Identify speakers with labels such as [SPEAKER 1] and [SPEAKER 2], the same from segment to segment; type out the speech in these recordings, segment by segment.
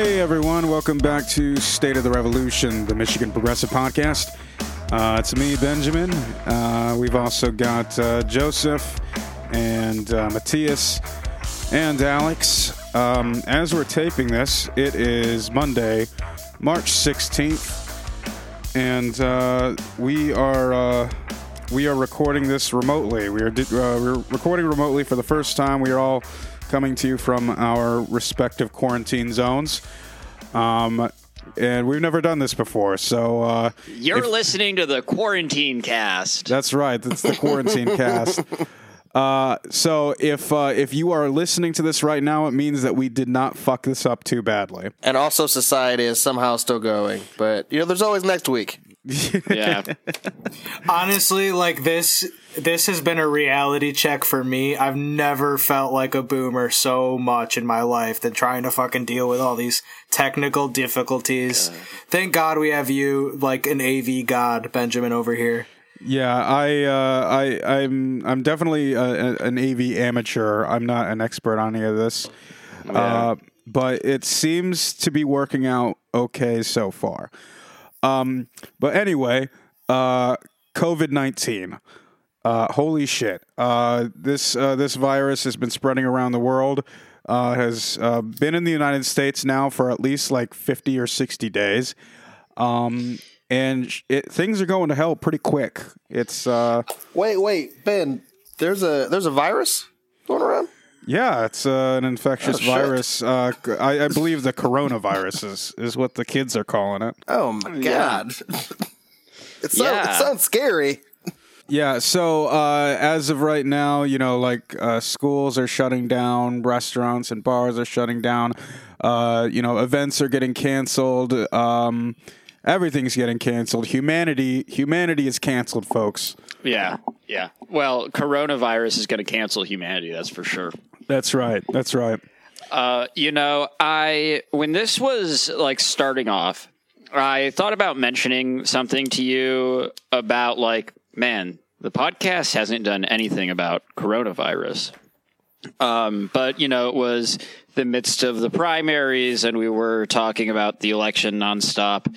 [SPEAKER 1] Hey everyone, welcome back to State of the Revolution, the Michigan Progressive Podcast. Uh, it's me, Benjamin. Uh, we've also got uh, Joseph and uh, Matthias and Alex. Um, as we're taping this, it is Monday, March 16th, and uh, we are uh, we are recording this remotely. We are uh, we're recording remotely for the first time. We are all coming to you from our respective quarantine zones. Um, and we've never done this before, so uh,
[SPEAKER 2] You're
[SPEAKER 1] if-
[SPEAKER 2] listening to the Quarantine Cast.
[SPEAKER 1] that's right. That's the quarantine cast. Uh, so if uh, if you are listening to this right now, it means that we did not fuck this up too badly.
[SPEAKER 3] And also, society is somehow still going. But, you know, there's always next week.
[SPEAKER 2] yeah.
[SPEAKER 4] Honestly, like this this has been a reality check for me. I've never felt like a boomer so much in my life than trying to fucking deal with all these technical difficulties. Thank God we have you like an AV god, Benjamin over here.
[SPEAKER 1] Yeah, I uh, I I'm I'm definitely uh, an AV amateur. I'm not an expert on any of this, uh, but it seems to be working out okay so far. Um, but anyway, uh, COVID nineteen. Uh, holy shit! Uh, this uh, this virus has been spreading around the world. Uh, has uh, been in the United States now for at least like fifty or sixty days, um, and it, things are going to hell pretty quick. It's uh,
[SPEAKER 3] Wait, wait, Ben, there's a there's a virus going around?
[SPEAKER 1] yeah, it's uh, an infectious
[SPEAKER 3] Oh,
[SPEAKER 1] virus. Uh, c- I, I believe the coronavirus is is what the kids are calling it.
[SPEAKER 3] Oh, my God. it, sounds,
[SPEAKER 2] Yeah.
[SPEAKER 3] it sounds scary.
[SPEAKER 1] Yeah, so uh, as of right now, you know, like uh, schools are shutting down, restaurants and bars are shutting down. Uh, you know, events are getting canceled. Um, everything's getting canceled. Humanity, humanity is canceled, folks.
[SPEAKER 2] Yeah. Yeah. Well, coronavirus is going to cancel humanity. That's for sure.
[SPEAKER 1] That's right. That's right.
[SPEAKER 2] Uh, you know, I when this was like starting off, I thought about mentioning something to you about like, man, the podcast hasn't done anything about coronavirus. Um, but you know, it was the midst of the primaries, and we were talking about the election nonstop.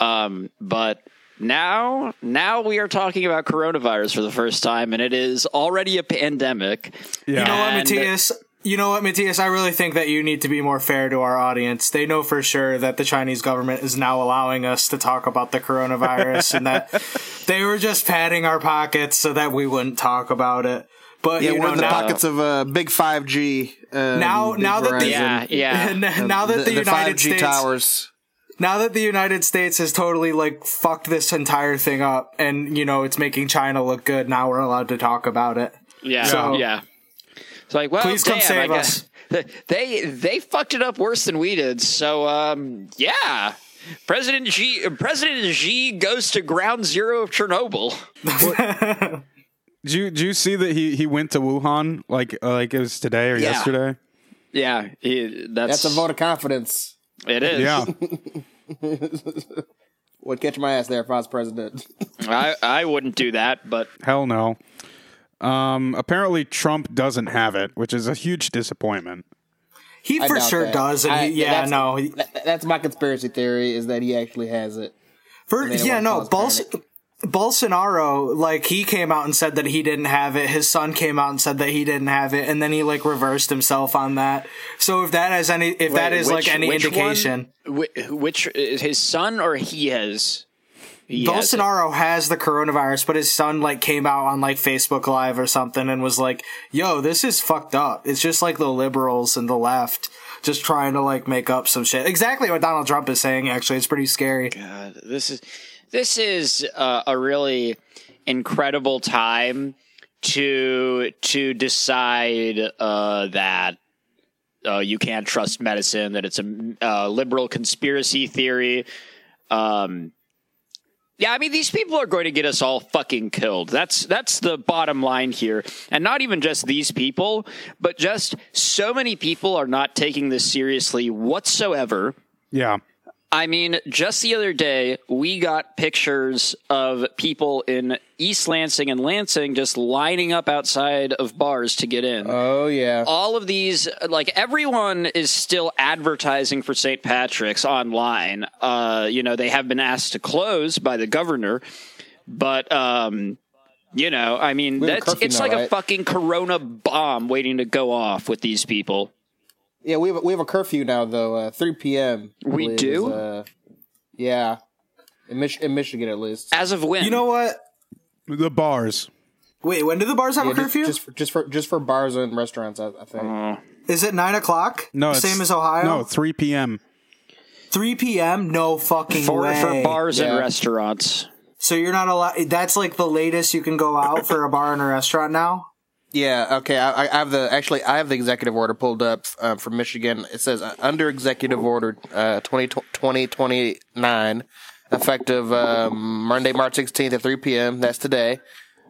[SPEAKER 2] Um, but now, now we are talking about coronavirus for the first time, and it is already a pandemic.
[SPEAKER 1] Yeah.
[SPEAKER 4] You know what, Matthias? You know what, Matthias? I really think that you need to be more fair to our audience. They know for sure that the Chinese government is now allowing us to talk about the coronavirus and that they were just padding our pockets so that we wouldn't talk about it. But
[SPEAKER 3] Yeah,
[SPEAKER 4] you
[SPEAKER 3] we're
[SPEAKER 4] know,
[SPEAKER 3] in the
[SPEAKER 4] now,
[SPEAKER 3] pockets of uh, big 5G. Uh,
[SPEAKER 4] Now-
[SPEAKER 3] big
[SPEAKER 4] now that the-
[SPEAKER 2] Yeah, yeah.
[SPEAKER 4] now that the, United
[SPEAKER 3] 5G
[SPEAKER 4] States
[SPEAKER 3] towers.
[SPEAKER 4] now that the United States has totally like fucked this entire thing up and you know it's making China look good, now we're allowed to talk about it.
[SPEAKER 2] Yeah,
[SPEAKER 4] So-
[SPEAKER 2] yeah. It's like, well,
[SPEAKER 4] Please come
[SPEAKER 2] damn,
[SPEAKER 4] save
[SPEAKER 2] I
[SPEAKER 4] us.
[SPEAKER 2] guess- They they fucked it up worse than we did. So, um, yeah. President Xi, President Xi goes to ground zero of Chernobyl.
[SPEAKER 1] Did you did you see that he, he went to Wuhan like uh, like it was today or
[SPEAKER 2] Yeah.
[SPEAKER 1] yesterday?
[SPEAKER 2] Yeah, he, that's,
[SPEAKER 3] That's a vote of confidence.
[SPEAKER 2] It is.
[SPEAKER 1] Yeah.
[SPEAKER 3] Would catch my ass there if I was president.
[SPEAKER 2] I I wouldn't do that, but
[SPEAKER 1] Hell no. Um, apparently Trump doesn't have it, which is a huge disappointment.
[SPEAKER 4] He
[SPEAKER 3] I
[SPEAKER 4] for sure
[SPEAKER 3] that.
[SPEAKER 4] does, and
[SPEAKER 3] I-
[SPEAKER 4] he, yeah,
[SPEAKER 3] that's-
[SPEAKER 4] no,
[SPEAKER 3] That- that's my conspiracy theory is that he actually has it.
[SPEAKER 4] For, yeah, no,
[SPEAKER 3] cause
[SPEAKER 4] Bols- Bolsonaro, like he came out and said that he didn't have it. His son came out and said that he didn't have it, and then he like reversed himself on that. So if that has any, if that
[SPEAKER 2] Wait,
[SPEAKER 4] is
[SPEAKER 2] which-
[SPEAKER 4] like any
[SPEAKER 2] which
[SPEAKER 4] indication,
[SPEAKER 2] one- Whi- which is his son or he has? It.
[SPEAKER 4] Bolsonaro has the coronavirus, but his son like came out on like Facebook Live or something and was like, "Yo, this is fucked up. It's just like the liberals and the left." Just trying to like make up some shit. Exactly what Donald Trump is saying. Actually, it's pretty scary.
[SPEAKER 2] God, this is this is uh, a really incredible time to to decide uh, that uh, you can't trust medicine, that it's a uh, liberal conspiracy theory. Um, yeah, I mean these people are going to get us all fucking killed. That's that's the bottom line here. And not even just these people, but just so many people are not taking this seriously whatsoever.
[SPEAKER 1] Yeah.
[SPEAKER 2] I mean, just the other day, we got pictures of people in East Lansing and Lansing just lining up outside of bars to get in.
[SPEAKER 3] Oh yeah.
[SPEAKER 2] All of these, like everyone is still advertising for St. Patrick's online. Uh, you know, they have been asked to close by the governor, but, um, you know, I mean,
[SPEAKER 3] We
[SPEAKER 2] that's it's
[SPEAKER 3] now,
[SPEAKER 2] like a fucking corona bomb waiting to go off with these people.
[SPEAKER 3] Yeah, we have we have a curfew now though. Uh, 3 p.m.
[SPEAKER 2] We
[SPEAKER 3] believe,
[SPEAKER 2] do?
[SPEAKER 3] uh, yeah, in, Mich- in Michigan at least.
[SPEAKER 2] As of when?
[SPEAKER 4] You know what?
[SPEAKER 1] The bars.
[SPEAKER 4] Wait, when do the bars have
[SPEAKER 3] Yeah,
[SPEAKER 4] a curfew?
[SPEAKER 3] just for just for just for bars and restaurants, I, I think.
[SPEAKER 4] Is it nine o'clock?
[SPEAKER 1] No, it's,
[SPEAKER 4] same as Ohio.
[SPEAKER 1] No, 3 p.m.
[SPEAKER 4] three p.m. No fucking
[SPEAKER 2] for,
[SPEAKER 4] way.
[SPEAKER 2] for bars and restaurants.
[SPEAKER 4] So you're not allowed. That's like the latest you can go out for a bar and a restaurant now.
[SPEAKER 3] Yeah, okay. I, I have the actually I have the executive order pulled up uh, from Michigan. It says uh, under executive order uh, 20, 2029, effective um, Monday, March 16th at 3 p.m. That's today.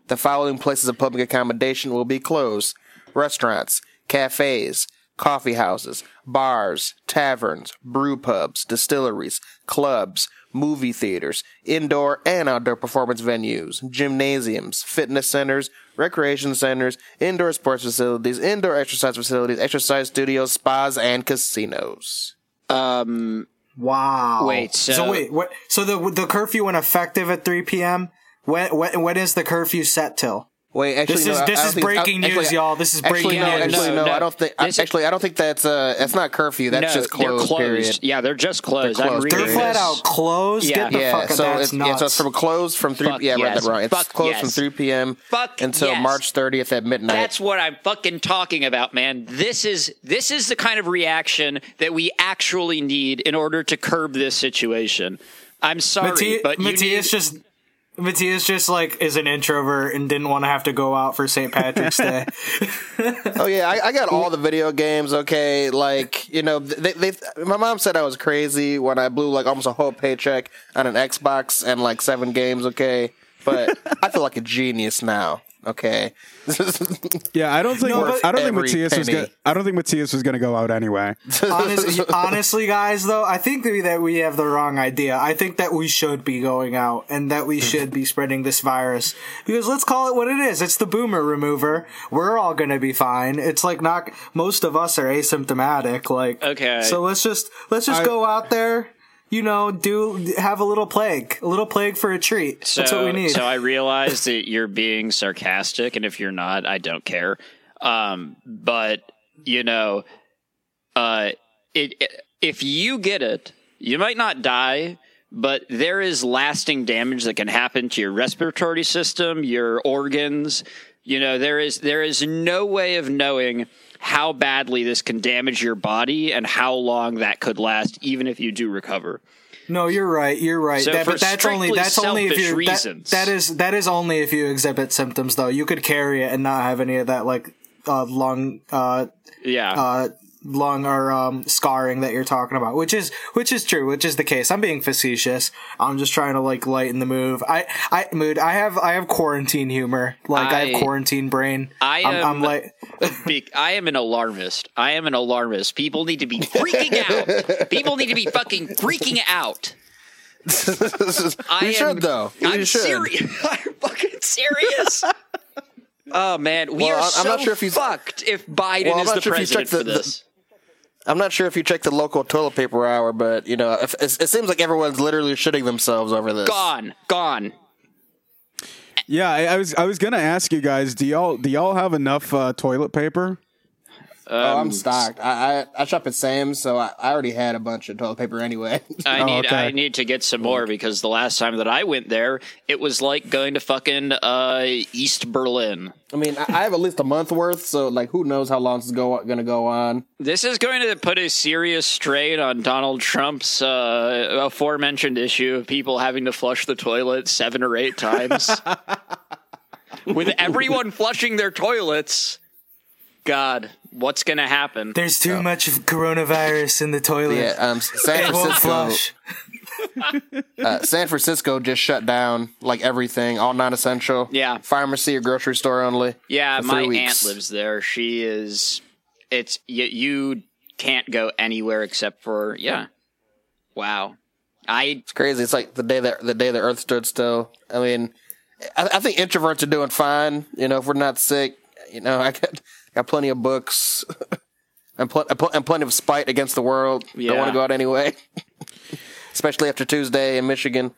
[SPEAKER 3] The following places of public accommodation will be closed: restaurants, cafes, coffee houses, bars, taverns, brew pubs, distilleries, clubs, movie theaters, indoor and outdoor performance venues, gymnasiums, fitness centers, recreation centers, indoor sports facilities, indoor exercise facilities, exercise studios, spas, and casinos.
[SPEAKER 2] Um,
[SPEAKER 4] Wow.
[SPEAKER 2] Wait, so-
[SPEAKER 4] wait, what? So the the curfew went effective at three p.m. When when when is the curfew set till?
[SPEAKER 3] Wait, actually,
[SPEAKER 4] This
[SPEAKER 3] no,
[SPEAKER 4] is-
[SPEAKER 3] I-
[SPEAKER 4] this
[SPEAKER 3] I don't
[SPEAKER 4] is
[SPEAKER 3] think-
[SPEAKER 4] breaking
[SPEAKER 3] I-
[SPEAKER 4] news, y'all. This is
[SPEAKER 3] actually,
[SPEAKER 4] breaking
[SPEAKER 3] no,
[SPEAKER 4] news.
[SPEAKER 3] Actually,
[SPEAKER 2] No,
[SPEAKER 3] no,
[SPEAKER 2] no.
[SPEAKER 3] I don't think.
[SPEAKER 2] This is-
[SPEAKER 3] actually, I don't think that's uh, that's not curfew. That's
[SPEAKER 2] no,
[SPEAKER 3] just closed.
[SPEAKER 2] they're closed.
[SPEAKER 3] Period.
[SPEAKER 2] Yeah, they're just closed.
[SPEAKER 3] They're closed.
[SPEAKER 4] They're flat out closed.
[SPEAKER 2] Yeah.
[SPEAKER 4] Get the
[SPEAKER 3] Yeah,
[SPEAKER 4] fuck
[SPEAKER 3] so
[SPEAKER 4] that's
[SPEAKER 3] it's,
[SPEAKER 4] nuts.
[SPEAKER 3] yeah, so it's from closed from three.
[SPEAKER 2] Fuck
[SPEAKER 3] yeah, I read
[SPEAKER 2] yes.
[SPEAKER 3] that wrong. It's
[SPEAKER 2] Fuck
[SPEAKER 3] closed
[SPEAKER 2] yes.
[SPEAKER 3] from three p.m.
[SPEAKER 2] Fuck
[SPEAKER 3] until
[SPEAKER 2] yes.
[SPEAKER 3] March thirtieth at midnight.
[SPEAKER 2] That's what I'm fucking talking about, man. This is this is the kind of reaction that we actually need in order to curb this situation. I'm sorry,
[SPEAKER 4] Matti-
[SPEAKER 2] but you
[SPEAKER 4] Matthias
[SPEAKER 2] need,
[SPEAKER 4] just Matthias just like is an introvert and didn't want to have to go out for St. Patrick's Day.
[SPEAKER 3] Oh yeah, I, I got all the video games. Okay, like you know, they, they. My mom said I was crazy when I blew like almost a whole paycheck on an Xbox and like seven games. Okay, but I feel like a genius now. Okay,
[SPEAKER 1] Yeah, I don't think
[SPEAKER 4] No,
[SPEAKER 1] I don't think
[SPEAKER 3] Every
[SPEAKER 1] Matthias was
[SPEAKER 3] penny.
[SPEAKER 1] gonna, I don't think Matthias was going to go out anyway.
[SPEAKER 4] honestly, honestly, guys, though, I think that we have the wrong idea. I think that we should be going out and that we should be spreading this virus because let's call it what it is. It's the boomer remover. We're all gonna be fine. It's like not most of us are asymptomatic. Like
[SPEAKER 2] Okay.
[SPEAKER 4] so let's just let's just
[SPEAKER 1] I-
[SPEAKER 4] go out there. You know, do have a little plague, a little plague for a treat.
[SPEAKER 2] so,
[SPEAKER 4] That's what we need.
[SPEAKER 2] So I realize that you're being sarcastic, and if you're not, I don't care. Um, but you know, uh, it, it if you get it, you might not die, but there is lasting damage that can happen to your respiratory system, your organs. You know, there is there is no way of knowing how badly this can damage your body and how long that could last, even if you do recover.
[SPEAKER 4] No, you're right. You're right.
[SPEAKER 2] So
[SPEAKER 4] That-
[SPEAKER 2] for
[SPEAKER 4] but that's only that's only if you that,
[SPEAKER 2] reasons.
[SPEAKER 4] that is that is only if you exhibit symptoms though. You could carry it and not have any of that like uh, lung uh,
[SPEAKER 2] Yeah.
[SPEAKER 4] uh, lung or um, scarring that you're talking about, which is which is true, which is the case. I'm being facetious. I'm just trying to like lighten the move. I I mood. I have I have quarantine humor. Like I,
[SPEAKER 2] I-
[SPEAKER 4] have quarantine brain.
[SPEAKER 2] I
[SPEAKER 4] I'm, I'm like
[SPEAKER 2] Be- I am an alarmist. I am an alarmist. People need to be freaking out. People need to be fucking freaking out. I
[SPEAKER 3] we
[SPEAKER 2] am,
[SPEAKER 3] should though. We
[SPEAKER 2] I'm
[SPEAKER 3] should.
[SPEAKER 2] serious. I'm fucking serious. Oh man, we
[SPEAKER 3] Well,
[SPEAKER 2] are
[SPEAKER 3] I'm-
[SPEAKER 2] so
[SPEAKER 3] not sure if you-
[SPEAKER 2] fucked if Biden
[SPEAKER 3] Well,
[SPEAKER 2] is
[SPEAKER 3] not
[SPEAKER 2] the
[SPEAKER 3] sure if you
[SPEAKER 2] president
[SPEAKER 3] the-
[SPEAKER 2] for
[SPEAKER 3] the-
[SPEAKER 2] this.
[SPEAKER 3] I'm not sure if you checked the local toilet paper hour, but you know, if, it, it seems like everyone's literally shitting themselves over this.
[SPEAKER 2] Gone, gone.
[SPEAKER 1] Yeah, I, I was I was going to ask you guys, do y'all do y'all have enough uh, toilet paper?
[SPEAKER 3] Oh,
[SPEAKER 2] Um,
[SPEAKER 3] I'm stocked. I, I I shop at Sam's, so I, I already had a bunch of toilet paper anyway.
[SPEAKER 2] I
[SPEAKER 1] Oh,
[SPEAKER 2] need
[SPEAKER 1] okay.
[SPEAKER 2] I need to get some more because the last time that I went there, it was like going to fucking uh, East Berlin.
[SPEAKER 3] I mean, I, I have at least a month worth, so like, who knows how long this is go going to go on?
[SPEAKER 2] This is going to put a serious strain on Donald Trump's uh, aforementioned issue of people having to flush the toilet seven or eight times. With everyone flushing their toilets, God, what's going to happen?
[SPEAKER 4] there's too much coronavirus in the toilet.
[SPEAKER 3] Yeah, um, San Francisco. Uh, San Francisco just shut down like everything, all non-essential.
[SPEAKER 2] Yeah.
[SPEAKER 3] pharmacy or grocery store only.
[SPEAKER 2] Yeah, my
[SPEAKER 3] three
[SPEAKER 2] aunt lives there. She is. It's you, you can't go anywhere except for yeah. Wow. I
[SPEAKER 3] It's crazy. It's like the day that the day the Earth stood still. I mean, I, I think introverts are doing fine. You know, if we're not sick, you know, I got got plenty of books. and, pl- and pl- and plenty of spite against the world. Don't want to go out anyway. Especially after Tuesday in Michigan.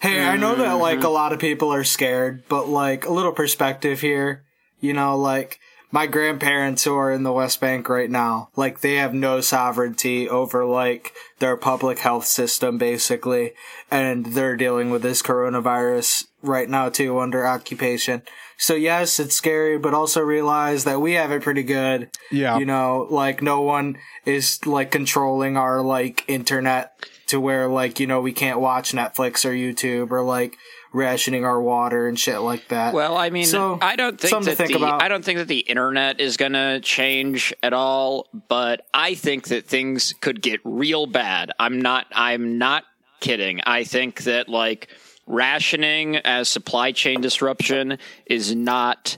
[SPEAKER 4] Hey, I know that like a lot of people are scared, but like a little perspective here, you know, like my grandparents who are in the West Bank right now, like they have no sovereignty over like their public health system basically, and they're dealing with this coronavirus right now too under occupation. So yes, it's scary, but also realize that we have it pretty good.
[SPEAKER 1] Yeah.
[SPEAKER 4] You know, like no one is like controlling our like internet to where like, you know, we can't watch Netflix or YouTube or like rationing our water and shit like that.
[SPEAKER 2] Well, I mean,
[SPEAKER 4] So,
[SPEAKER 2] I don't think that
[SPEAKER 4] think
[SPEAKER 2] the
[SPEAKER 4] about.
[SPEAKER 2] I don't think that the internet is going to change at all, but I think that things could get real bad. I'm not I'm not kidding. I think that like rationing as supply chain disruption is not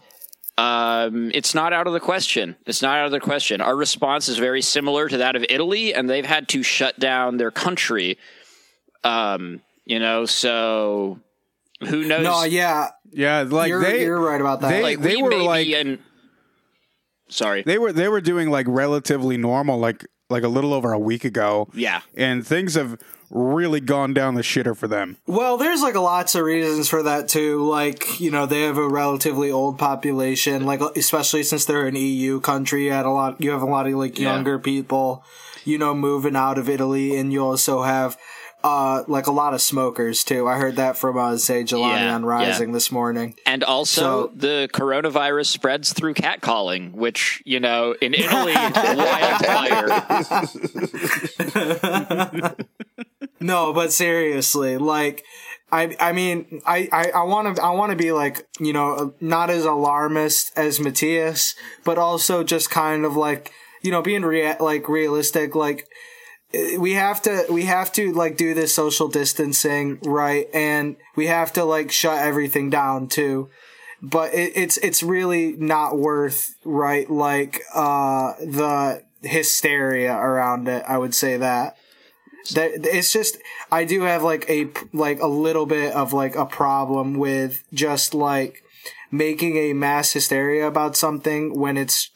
[SPEAKER 2] um, it's not out of the question. It's not out of the question. Our response is very similar to that of Italy, and they've had to shut down their country. Um, you know, so who knows?
[SPEAKER 4] no, yeah,
[SPEAKER 1] Yeah, like
[SPEAKER 4] you're,
[SPEAKER 1] they
[SPEAKER 4] you're right about that.
[SPEAKER 1] they-
[SPEAKER 2] like we
[SPEAKER 1] were like-
[SPEAKER 2] be in. Sorry.
[SPEAKER 1] they were they were doing like relatively normal like like a little over a week ago.
[SPEAKER 2] Yeah.
[SPEAKER 1] And things have really gone down the shitter for them.
[SPEAKER 4] Well, there's like lots of reasons for that too. Like, you know, they have a relatively old population, like especially since they're an EU country, you had a lot you have a lot of like
[SPEAKER 2] Yeah.
[SPEAKER 4] younger people, you know, moving out of Italy and you also have uh like a lot of smokers too. I heard that from uh Zaid Jilani
[SPEAKER 2] Yeah,
[SPEAKER 4] on Rising this morning.
[SPEAKER 2] And also,
[SPEAKER 4] So-
[SPEAKER 2] the coronavirus spreads through catcalling, which, you know, in Italy, wildfire.
[SPEAKER 4] No, but seriously, like I I mean I I I want to I want to be like you know not as alarmist as Matthias, but also just kind of like you know being rea- like realistic. Like we have to we have to like do this social distancing right, and we have to like shut everything down too. But it, it's it's really not worth right like uh the hysteria around it. I would say that that it's just I do have like a like a little bit of like a problem with just like making a mass hysteria about something when it's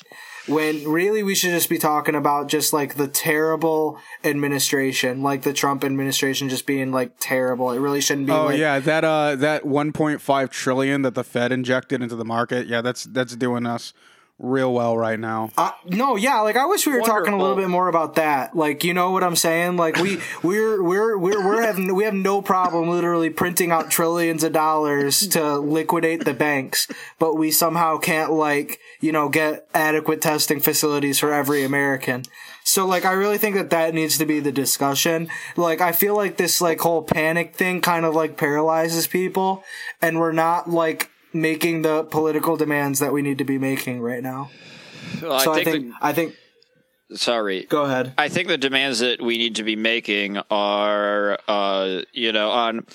[SPEAKER 4] when really we should just be talking about just like the terrible administration like the Trump administration just being like terrible it really shouldn't be
[SPEAKER 1] Oh
[SPEAKER 4] like,
[SPEAKER 1] yeah, that uh that 1.5 trillion that the Fed injected into the market. Yeah, that's that's doing us real well right now.
[SPEAKER 4] Uh, no, yeah, like I wish we were talking a little bit more about that. Like, you know what I'm saying? Like we we're we're we're we're having we have no problem literally printing out trillions of dollars to liquidate the banks, but we somehow can't like, you know, get adequate testing facilities for every American. So like I really think that that needs to be the discussion. Like I feel like this like whole panic thing kind of like paralyzes people and we're not like making the political demands that we need to be making right now.
[SPEAKER 2] Well,
[SPEAKER 4] So I
[SPEAKER 2] I
[SPEAKER 4] think
[SPEAKER 2] think,
[SPEAKER 4] I think
[SPEAKER 2] sorry.
[SPEAKER 4] Go ahead.
[SPEAKER 2] I think the demands that we need to be making are, uh, you know, on.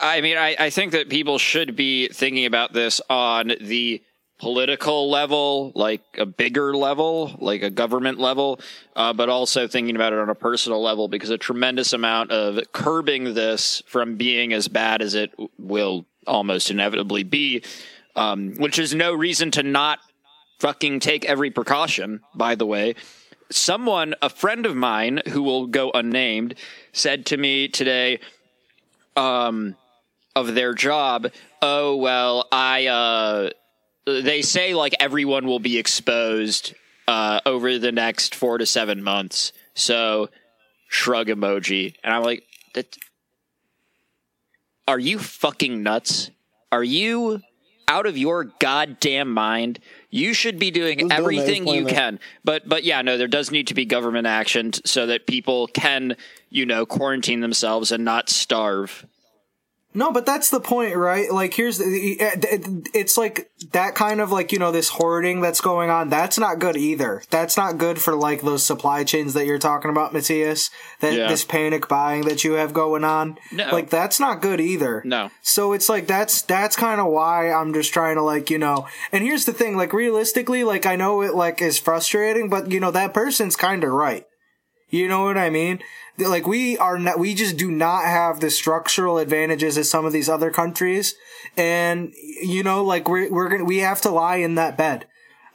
[SPEAKER 2] I mean, I, I think that people should be thinking about this on the political level, like a bigger level, like a government level, uh, but also thinking about it on a personal level because a tremendous amount of curbing this from being as bad as it will almost inevitably be, um, which is no reason to not fucking take every precaution, by the way. Someone, a friend of mine who will go unnamed, said to me today, um, of their job, oh, well, I, uh, they say like everyone will be exposed, uh, over the next four to seven months. So, shrug emoji. And I'm like, that, are you fucking nuts? Are you out of your goddamn mind? You should be doing everything you can. But but yeah, no, there does need to be government action t- so that people can, you know, quarantine themselves and not starve.
[SPEAKER 4] No, but that's the point, right? Like, here's the, it's like that kind of like, you know, this hoarding that's going on. That's not good either. That's not good for like those supply chains that you're talking about, Matthias. That
[SPEAKER 2] Yeah.
[SPEAKER 4] this panic buying that you have going on.
[SPEAKER 2] No.
[SPEAKER 4] Like, that's not good either.
[SPEAKER 2] No.
[SPEAKER 4] So it's like, that's, that's kind of why I'm just trying to like, you know, and here's the thing, like, realistically, like, I know it like is frustrating, but you know, that person's kind of right. You know what I mean? Like we are not, we just do not have the structural advantages as some of these other countries. And, you know, like we're, we're gonna, we have to lie in that bed.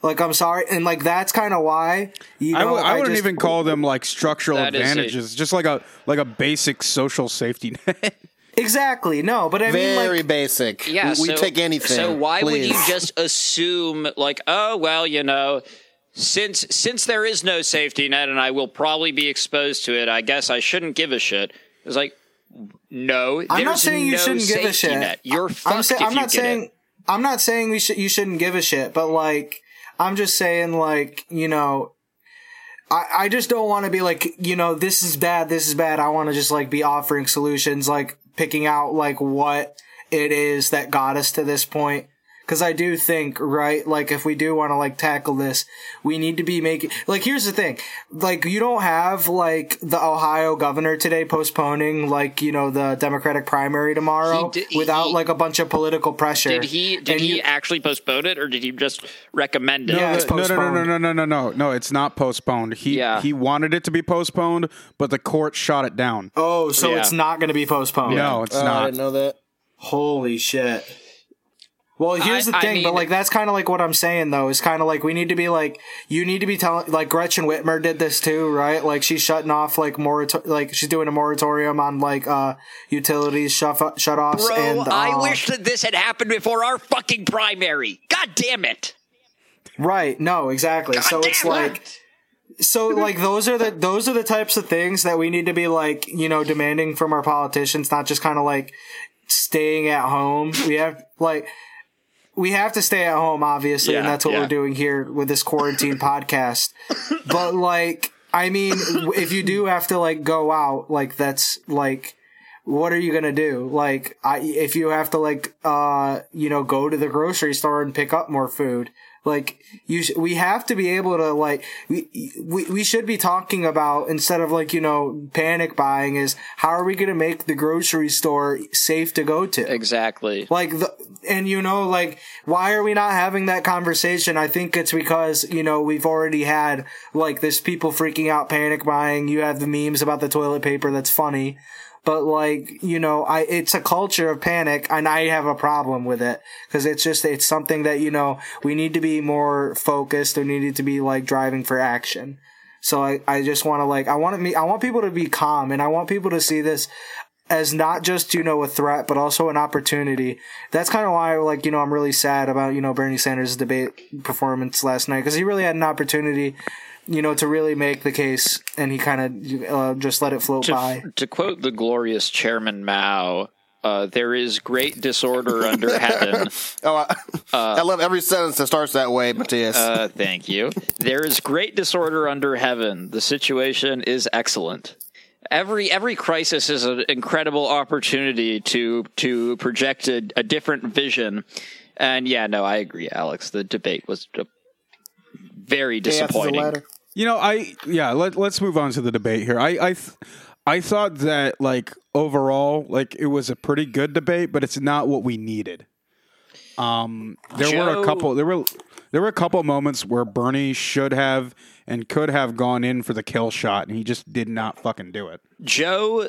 [SPEAKER 4] Like, I'm sorry. And like, that's kind of why, you
[SPEAKER 1] I
[SPEAKER 4] know,
[SPEAKER 1] w- I wouldn't
[SPEAKER 4] just-
[SPEAKER 1] even call them like structural
[SPEAKER 2] That is a-
[SPEAKER 1] advantages. Just like a like a basic social safety net.
[SPEAKER 4] Exactly. No, but I mean,
[SPEAKER 3] Very
[SPEAKER 4] like,
[SPEAKER 3] basic.
[SPEAKER 2] Yeah,
[SPEAKER 3] we, we
[SPEAKER 2] so,
[SPEAKER 3] take anything.
[SPEAKER 2] So why would you just assume like, oh well, you know, since since there is no safety net and I will probably be exposed to it, I guess I shouldn't give a shit. It's like, no,
[SPEAKER 4] I'm not saying you shouldn't give a shit.
[SPEAKER 2] Net. You're fucked
[SPEAKER 4] I'm, sa- I'm not saying
[SPEAKER 2] it.
[SPEAKER 4] I'm not saying we should you shouldn't give a shit, but like I'm just saying like you know. I, I just don't want to be like, you know, this is bad, this is bad. I want to just like be offering solutions, like picking out like what it is that got us to this point. Cause I do think, right, like if we do want to like tackle this, we need to be making, like here's the thing, like you don't have like the Ohio governor today postponing like, you know, the Democratic primary tomorrow
[SPEAKER 2] did-
[SPEAKER 4] without
[SPEAKER 2] he-
[SPEAKER 4] like a bunch of political pressure.
[SPEAKER 2] Did he did
[SPEAKER 4] And
[SPEAKER 2] he
[SPEAKER 4] you-
[SPEAKER 2] actually postpone it or did he just recommend it?
[SPEAKER 4] Yeah, it's
[SPEAKER 1] no, no, no, no, no, no, no, no, no. It's not postponed. He
[SPEAKER 2] Yeah.
[SPEAKER 1] he wanted it to be postponed, but the court shot it down.
[SPEAKER 4] Oh, so
[SPEAKER 2] Yeah.
[SPEAKER 4] it's not going to be postponed.
[SPEAKER 1] No, it's
[SPEAKER 3] Oh, I didn't know that.
[SPEAKER 4] Holy shit. Well, here's
[SPEAKER 2] I-
[SPEAKER 4] the
[SPEAKER 2] I
[SPEAKER 4] thing, but
[SPEAKER 2] mean-
[SPEAKER 4] like that's kind of like what I'm saying though. Is kind of like we need to be like you need to be telling like Gretchen Whitmer did this too, right? Like she's shutting off like morator- like she's doing a moratorium on like uh utilities shut shut offs.
[SPEAKER 2] Bro,
[SPEAKER 4] and,
[SPEAKER 2] I
[SPEAKER 4] uh,
[SPEAKER 2] wish that this had happened before our fucking primary. God damn it.
[SPEAKER 4] Right. No, exactly. so it's
[SPEAKER 2] damn
[SPEAKER 4] like so like those are the those are the types of things that we need to be like, you know, demanding from our politicians, not just kind of like staying at home. We have like we have to stay at home obviously, and that's what
[SPEAKER 2] yeah.
[SPEAKER 4] we're doing here with this quarantine podcast. But like I mean, if you do have to like go out, like that's like what are you gonna do? Like, I if you have to like uh you know go to the grocery store and pick up more food, like you sh- we have to be able to like we, we we should be talking about instead of like you know panic buying is how are we gonna make the grocery store safe to go to?
[SPEAKER 2] Exactly.
[SPEAKER 4] like the and you know like why are we not having that conversation i think it's because you know we've already had like this people freaking out panic buying you have the memes about the toilet paper that's funny but like you know i it's a culture of panic and i have a problem with it. Because it's just it's something that you know we need to be more focused. We need to be like driving for action. So i, I just want to like i want me i want people to be calm and i want people to see this as not just you know a threat but also an opportunity that's kind of why like you know i'm really sad about you know bernie sanders debate performance last night because he really had an opportunity you know to really make the case and he kind of uh, just let it float
[SPEAKER 2] to,
[SPEAKER 4] by
[SPEAKER 2] to quote the glorious Chairman Mao, uh, there is great disorder under heaven.
[SPEAKER 3] Oh, I, I love every sentence that starts that way, Matthias.
[SPEAKER 2] Uh, thank you. There is great disorder under heaven. The situation is excellent. Every every crisis is an incredible opportunity to to project a, a different vision. And yeah, no, I agree, Alex. The debate was very
[SPEAKER 3] Chaos is a
[SPEAKER 2] disappointing.
[SPEAKER 1] You know, I yeah. Let Let's move on to the debate here. I I th- I thought that like overall, like it was a pretty good debate, but it's not what we needed. Um, there were a couple. There were there were a couple moments where Bernie should have and could have gone in for the kill shot, and he just did not fucking do it.
[SPEAKER 2] Joe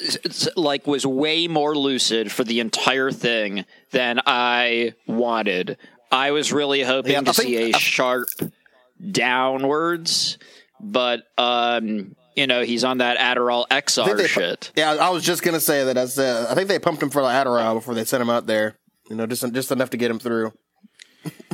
[SPEAKER 2] s- s- like was way more lucid for the entire thing than I wanted. I was really hoping
[SPEAKER 3] Yeah,
[SPEAKER 2] to
[SPEAKER 3] think-
[SPEAKER 2] see a sharp downwards, but um, you know, he's on that Adderall XR
[SPEAKER 3] they-
[SPEAKER 2] shit.
[SPEAKER 3] Yeah, I was just gonna say that. I said I think they pumped him for the Adderall before they sent him out there. You know, just just enough to get him through.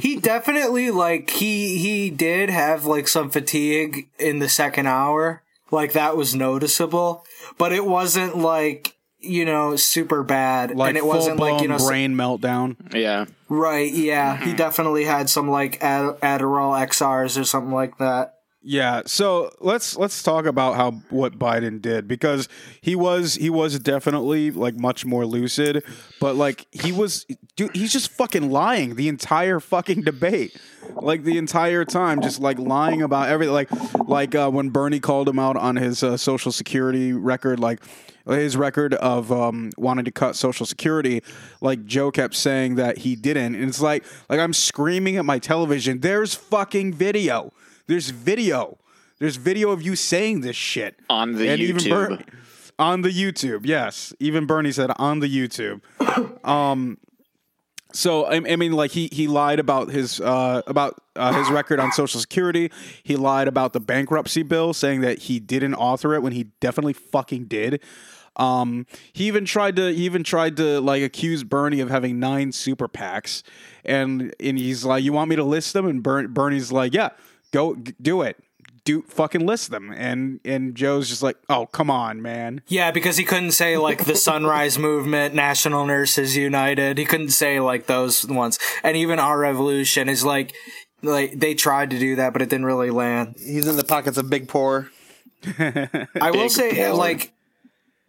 [SPEAKER 4] He definitely like he he did have like some fatigue in the second hour like that was noticeable but it wasn't like you know super bad
[SPEAKER 1] Like
[SPEAKER 4] and it
[SPEAKER 1] full
[SPEAKER 4] wasn't
[SPEAKER 1] blown
[SPEAKER 4] like you know s-
[SPEAKER 1] brain meltdown.
[SPEAKER 2] Yeah.
[SPEAKER 4] Right, yeah.
[SPEAKER 2] Mm-hmm.
[SPEAKER 4] He definitely had some like Ad- Adderall XRs or something like that.
[SPEAKER 1] Yeah, so let's let's talk about how what Biden did because he was he was definitely like much more lucid, but like he was dude, he's just fucking lying the entire fucking debate. Like the entire time just like lying about everything. Like like uh, when Bernie called him out on his uh, social security record like his record of um, wanting to cut social security like joe kept saying that he didn't. And it's like like i'm screaming at my television there's fucking video there's video There's video of you saying this shit
[SPEAKER 2] On the
[SPEAKER 1] And even
[SPEAKER 2] YouTube.
[SPEAKER 1] Ber- on the YouTube, yes. Even Bernie said on the YouTube. Um, so I, I mean, like he he lied about his uh, about uh, his record on Social Security. He lied about the bankruptcy bill, saying that he didn't author it when he definitely fucking did. Um, he even tried to he even tried to like accuse Bernie of having nine super PACs, and and he's like, "You want me to list them?" And Ber- Bernie's like, "Yeah, go do it." Do fucking list them, and and Joe's just like, oh come on, man.
[SPEAKER 4] Yeah, because he couldn't say like the Sunrise Movement, National Nurses United. He couldn't say like those ones. And even our revolution is like like they tried to do that, but it didn't really land.
[SPEAKER 3] He's in the pockets of Big Poor.
[SPEAKER 4] I will
[SPEAKER 2] Big
[SPEAKER 4] say,
[SPEAKER 2] power.
[SPEAKER 4] like,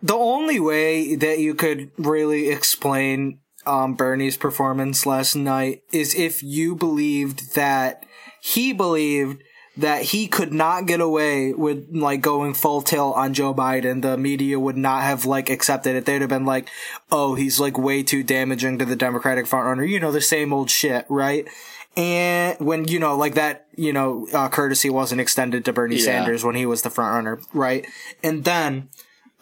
[SPEAKER 4] the only way that you could really explain um, Bernie's performance last night is if you believed that he believed that he could not get away with like going full tilt on Joe Biden. The media would not have like accepted it. They'd have been like, "Oh, he's like way too damaging to the Democratic frontrunner." You know, the same old shit, right? And when you know, like that, you know, uh, courtesy wasn't extended to Bernie
[SPEAKER 2] Yeah.
[SPEAKER 4] Sanders when he was the front runner, right? And then,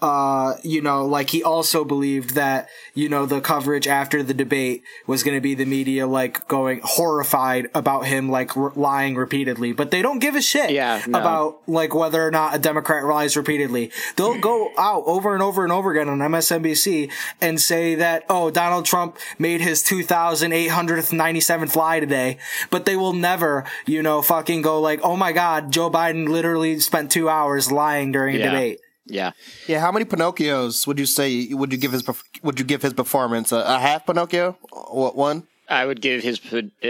[SPEAKER 4] uh, you know, like he also believed that, you know, the coverage after the debate was going to be the media like going horrified about him like r- lying repeatedly, but they don't give a shit
[SPEAKER 2] Yeah, no.
[SPEAKER 4] about like whether or not a Democrat lies repeatedly. They'll go out over and over and over again on MSNBC and say that, oh, Donald Trump made his 2,897th lie today, but they will never, you know, fucking go like, oh my God, Joe Biden literally spent two hours lying during a
[SPEAKER 2] Yeah.
[SPEAKER 4] debate.
[SPEAKER 2] Yeah.
[SPEAKER 3] Yeah, how many Pinocchios would you say would you give his would you give his performance? A, a half Pinocchio? What one?
[SPEAKER 2] I would give his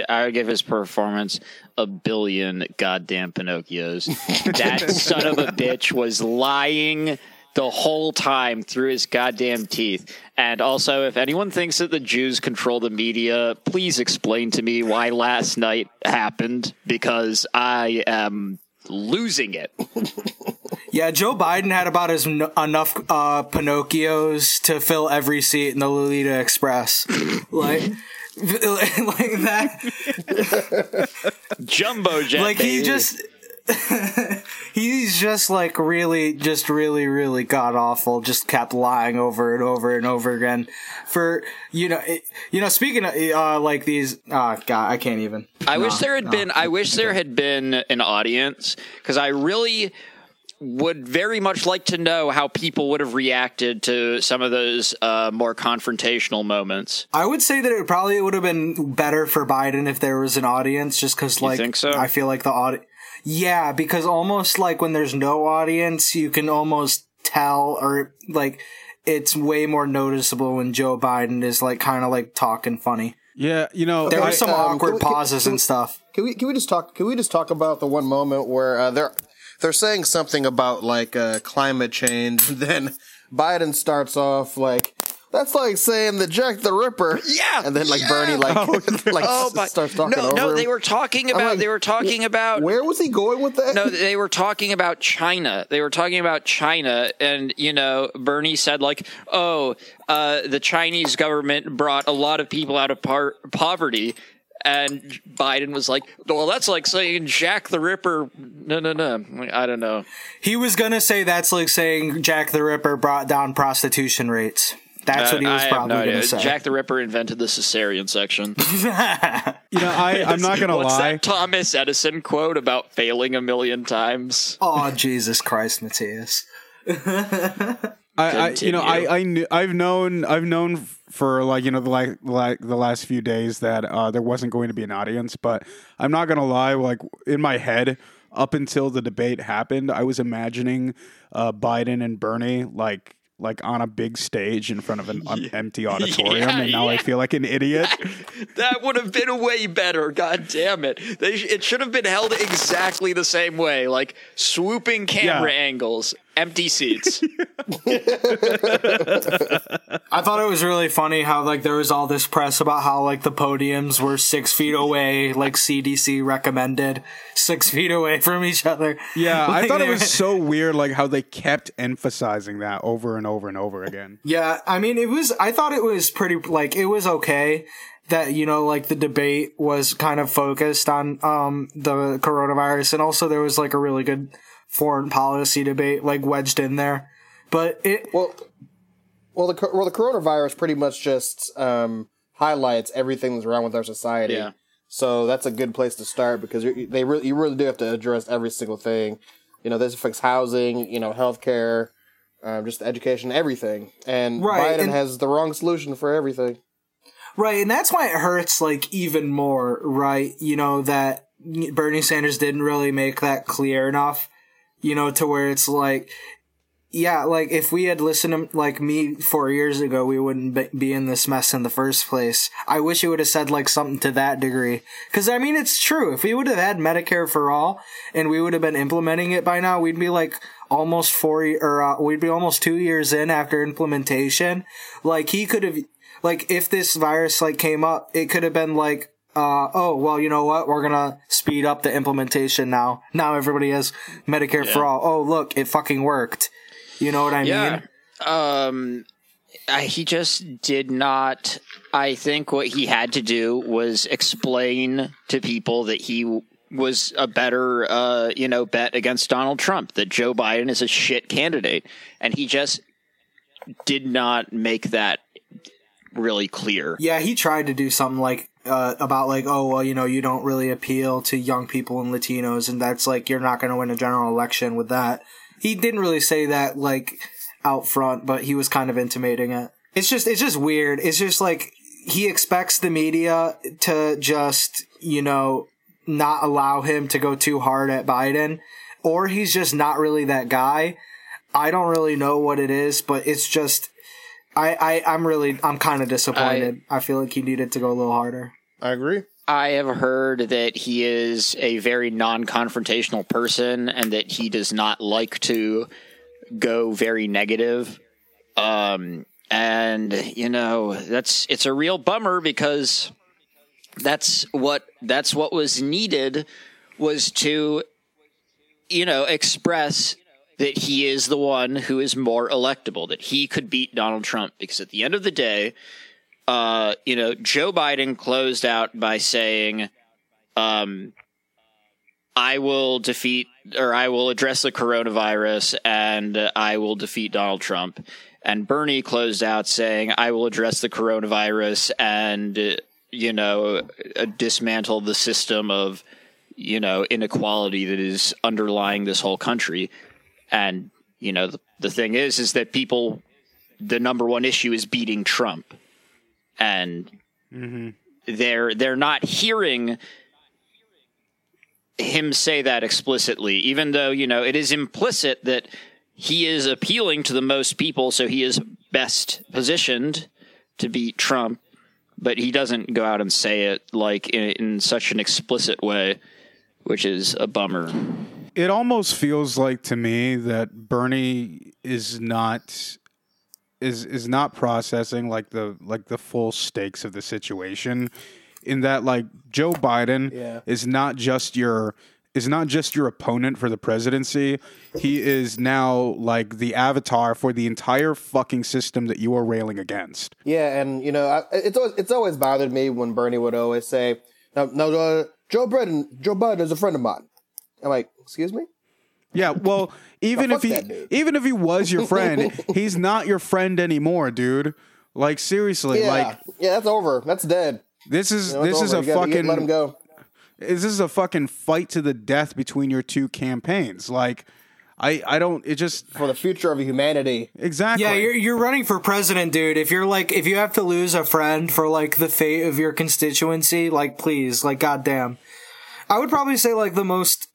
[SPEAKER 2] I would give his performance a billion goddamn Pinocchios. that son of a bitch was lying the whole time through his goddamn teeth. And also, if anyone thinks that the Jews control the media, please explain to me why last night happened because I am losing it.
[SPEAKER 4] Yeah, Joe Biden had about as n- enough uh, Pinocchios to fill every seat in the Lolita Express. like, like that.
[SPEAKER 2] Jumbo jet.
[SPEAKER 4] like he
[SPEAKER 2] baby.
[SPEAKER 4] just he's just like really just really really god awful just kept lying over and over and over again for you know it, you know speaking of uh like these uh god i can't even
[SPEAKER 2] I wish there had been. I wish there had been an audience because I really would very much like to know how people would have reacted to some of those uh, more confrontational moments.
[SPEAKER 4] i would say that it probably would have been better for biden if there was an audience just because like
[SPEAKER 2] think so?
[SPEAKER 4] i feel like the audience yeah because almost like when there's no audience you can almost tell or like it's way more noticeable when joe biden is like kind of like talking funny
[SPEAKER 1] Yeah, you know,
[SPEAKER 4] there
[SPEAKER 1] I-
[SPEAKER 4] were some
[SPEAKER 3] um,
[SPEAKER 4] awkward
[SPEAKER 3] can we- can-
[SPEAKER 4] pauses
[SPEAKER 3] can-
[SPEAKER 4] and stuff
[SPEAKER 3] Can we can we just talk? Can we just talk about the one moment where uh, they're they're saying something about like uh, climate change, and then Biden starts off like. That's like saying the Jack the Ripper.
[SPEAKER 2] Yeah,
[SPEAKER 3] And then like
[SPEAKER 2] yeah.
[SPEAKER 3] Bernie like like
[SPEAKER 2] Oh, but
[SPEAKER 3] starts talking
[SPEAKER 2] no,
[SPEAKER 3] over
[SPEAKER 2] no,
[SPEAKER 3] him.
[SPEAKER 2] they were talking about.
[SPEAKER 3] like,
[SPEAKER 2] they were talking about.
[SPEAKER 3] Where was he going with that?
[SPEAKER 2] No, they were talking about China. They were talking about China, and you know, Bernie said like, "Oh, uh, the Chinese government brought a lot of people out of par- poverty." And Biden was like, "Well, that's like saying Jack the Ripper." No, no, no. I don't know.
[SPEAKER 4] He was gonna say that's like saying Jack the Ripper brought down prostitution rates. That's what he
[SPEAKER 2] Uh,
[SPEAKER 4] was
[SPEAKER 2] I
[SPEAKER 4] probably
[SPEAKER 2] no
[SPEAKER 4] gonna say.
[SPEAKER 2] Jack the Ripper invented the cesarean section.
[SPEAKER 1] you know, I, I'm not gonna
[SPEAKER 2] What's
[SPEAKER 1] lie.
[SPEAKER 2] that Thomas Edison quote about failing a million times?
[SPEAKER 4] oh Jesus Christ, Matthias!
[SPEAKER 1] I, I you know, I, I knew, I've known, I've known for like you know the like like the last few days that uh, there wasn't going to be an audience, but I'm not gonna lie. Like in my head, up until the debate happened, I was imagining uh, Biden and Bernie like like on a big stage in front of an empty auditorium,
[SPEAKER 2] Yeah,
[SPEAKER 1] and now I feel like an idiot.
[SPEAKER 2] That would have been way better. God damn it! They sh- it should have been held exactly the same way, like swooping camera
[SPEAKER 1] Yeah.
[SPEAKER 2] angles, empty seats.
[SPEAKER 4] I thought it was really funny how like there was all this press about how like the podiums were six feet away, like CDC recommended, six feet away from each other.
[SPEAKER 1] Yeah, I thought it was so weird, like how they kept emphasizing that over and over and over again.
[SPEAKER 4] Yeah, I mean, it was. I thought it was pretty. Like, it was okay that you know, like the debate was kind of focused on um the coronavirus, and also there was like a really good foreign policy debate like wedged in there. But it
[SPEAKER 3] Well, well, the co- well the coronavirus pretty much just um, highlights everything that's wrong with our society.
[SPEAKER 2] Yeah.
[SPEAKER 3] So that's a good place to start because you they really you really do have to address every single thing. You know, this affects housing, you know, healthcare, um, just education, everything. And
[SPEAKER 4] Right,
[SPEAKER 3] Biden
[SPEAKER 4] and-
[SPEAKER 3] has the wrong solution for everything.
[SPEAKER 4] Right, and that's why it hurts like even more, right? You know that Bernie Sanders didn't really make that clear enough, you know, to where it's like yeah, like if we had listened to like me 4 years ago, we wouldn't be- in this mess in the first place. I wish he would have said like something to that degree. Cuz I mean it's true. If we would have had Medicare for all and we would have been implementing it by now, we'd be like almost 4 or uh, we'd be almost 2 years in after implementation. Like he could have like if this virus like came up, it could have been like, uh, oh well, you know what? We're gonna speed up the implementation now. Now everybody has Medicare for all. Oh look, it fucking worked. You know what I
[SPEAKER 2] Yeah.
[SPEAKER 4] mean?
[SPEAKER 2] Um, I, he just did not. I think what he had to do was explain to people that he was a better, uh, you know, bet against Donald Trump. That Joe Biden is a shit candidate, and he just did not make that really clear.
[SPEAKER 4] Yeah, he tried to do something like uh, about like, oh well, you know, you don't really appeal to young people and Latinos, and that's like you're not going to win a general election with that. He didn't really say that like out front, but he was kind of intimating it. It's just it's just weird. It's just like he expects the media to just you know not allow him to go too hard at Biden, or he's just not really that guy. I don't really know what it is, but it's just I, I I'm really I'm kind of disappointed. I, feel like he needed to go a little harder.
[SPEAKER 3] I agree.
[SPEAKER 2] I have heard that he is a very non-confrontational person and that he does not like to go very negative. Um, and you know, that's it's a real bummer because that's what that's what was needed was to you know, express that he is the one who is more electable, that he could beat Donald Trump because at the end of the day, uh, you know, Joe Biden closed out by saying, um, I will defeat or I will address the coronavirus and uh, I will defeat Donald Trump. And Bernie closed out saying, I will address the coronavirus and, uh, you know, uh, dismantle the system of, you know, inequality that is underlying this whole country. And, you know, the, the thing is, is that people, the number one issue is beating Trump. And mm-hmm. they're they're not hearing him say that explicitly, even though, you know, it is implicit that he is appealing to the most people, so he is best positioned to beat Trump, but he doesn't go out and say it like in, in such an explicit way, which is a bummer.
[SPEAKER 1] it almost feels like to me that Bernie is not is is not processing like the like the full stakes of the situation in that like Joe Biden
[SPEAKER 3] Yeah.
[SPEAKER 1] is not just your is not just your opponent for the presidency. He is now like the avatar for the entire fucking system that you are railing against.
[SPEAKER 3] Yeah, and you know, I, it's always it's always bothered me when Bernie would always say, "No, no, uh, Joe Biden, Joe Biden is a friend of mine." I'm like, "Excuse me."
[SPEAKER 1] Yeah, well, even if he even if he was your friend, he's not your friend anymore, dude. Like seriously,
[SPEAKER 3] Yeah,
[SPEAKER 1] like
[SPEAKER 3] yeah, that's over. That's dead.
[SPEAKER 1] this is
[SPEAKER 3] You know,
[SPEAKER 1] this is
[SPEAKER 3] over.
[SPEAKER 1] a
[SPEAKER 3] gotta-
[SPEAKER 1] fucking
[SPEAKER 3] let him go.
[SPEAKER 1] this is a fucking fight to the death between your two campaigns. Like I I don't it just
[SPEAKER 3] for the future of humanity.
[SPEAKER 1] exactly.
[SPEAKER 4] Yeah, you're you're running for president, dude. If you're like if you have to lose a friend for like the fate of your constituency, like please, like goddamn. I would probably say like the most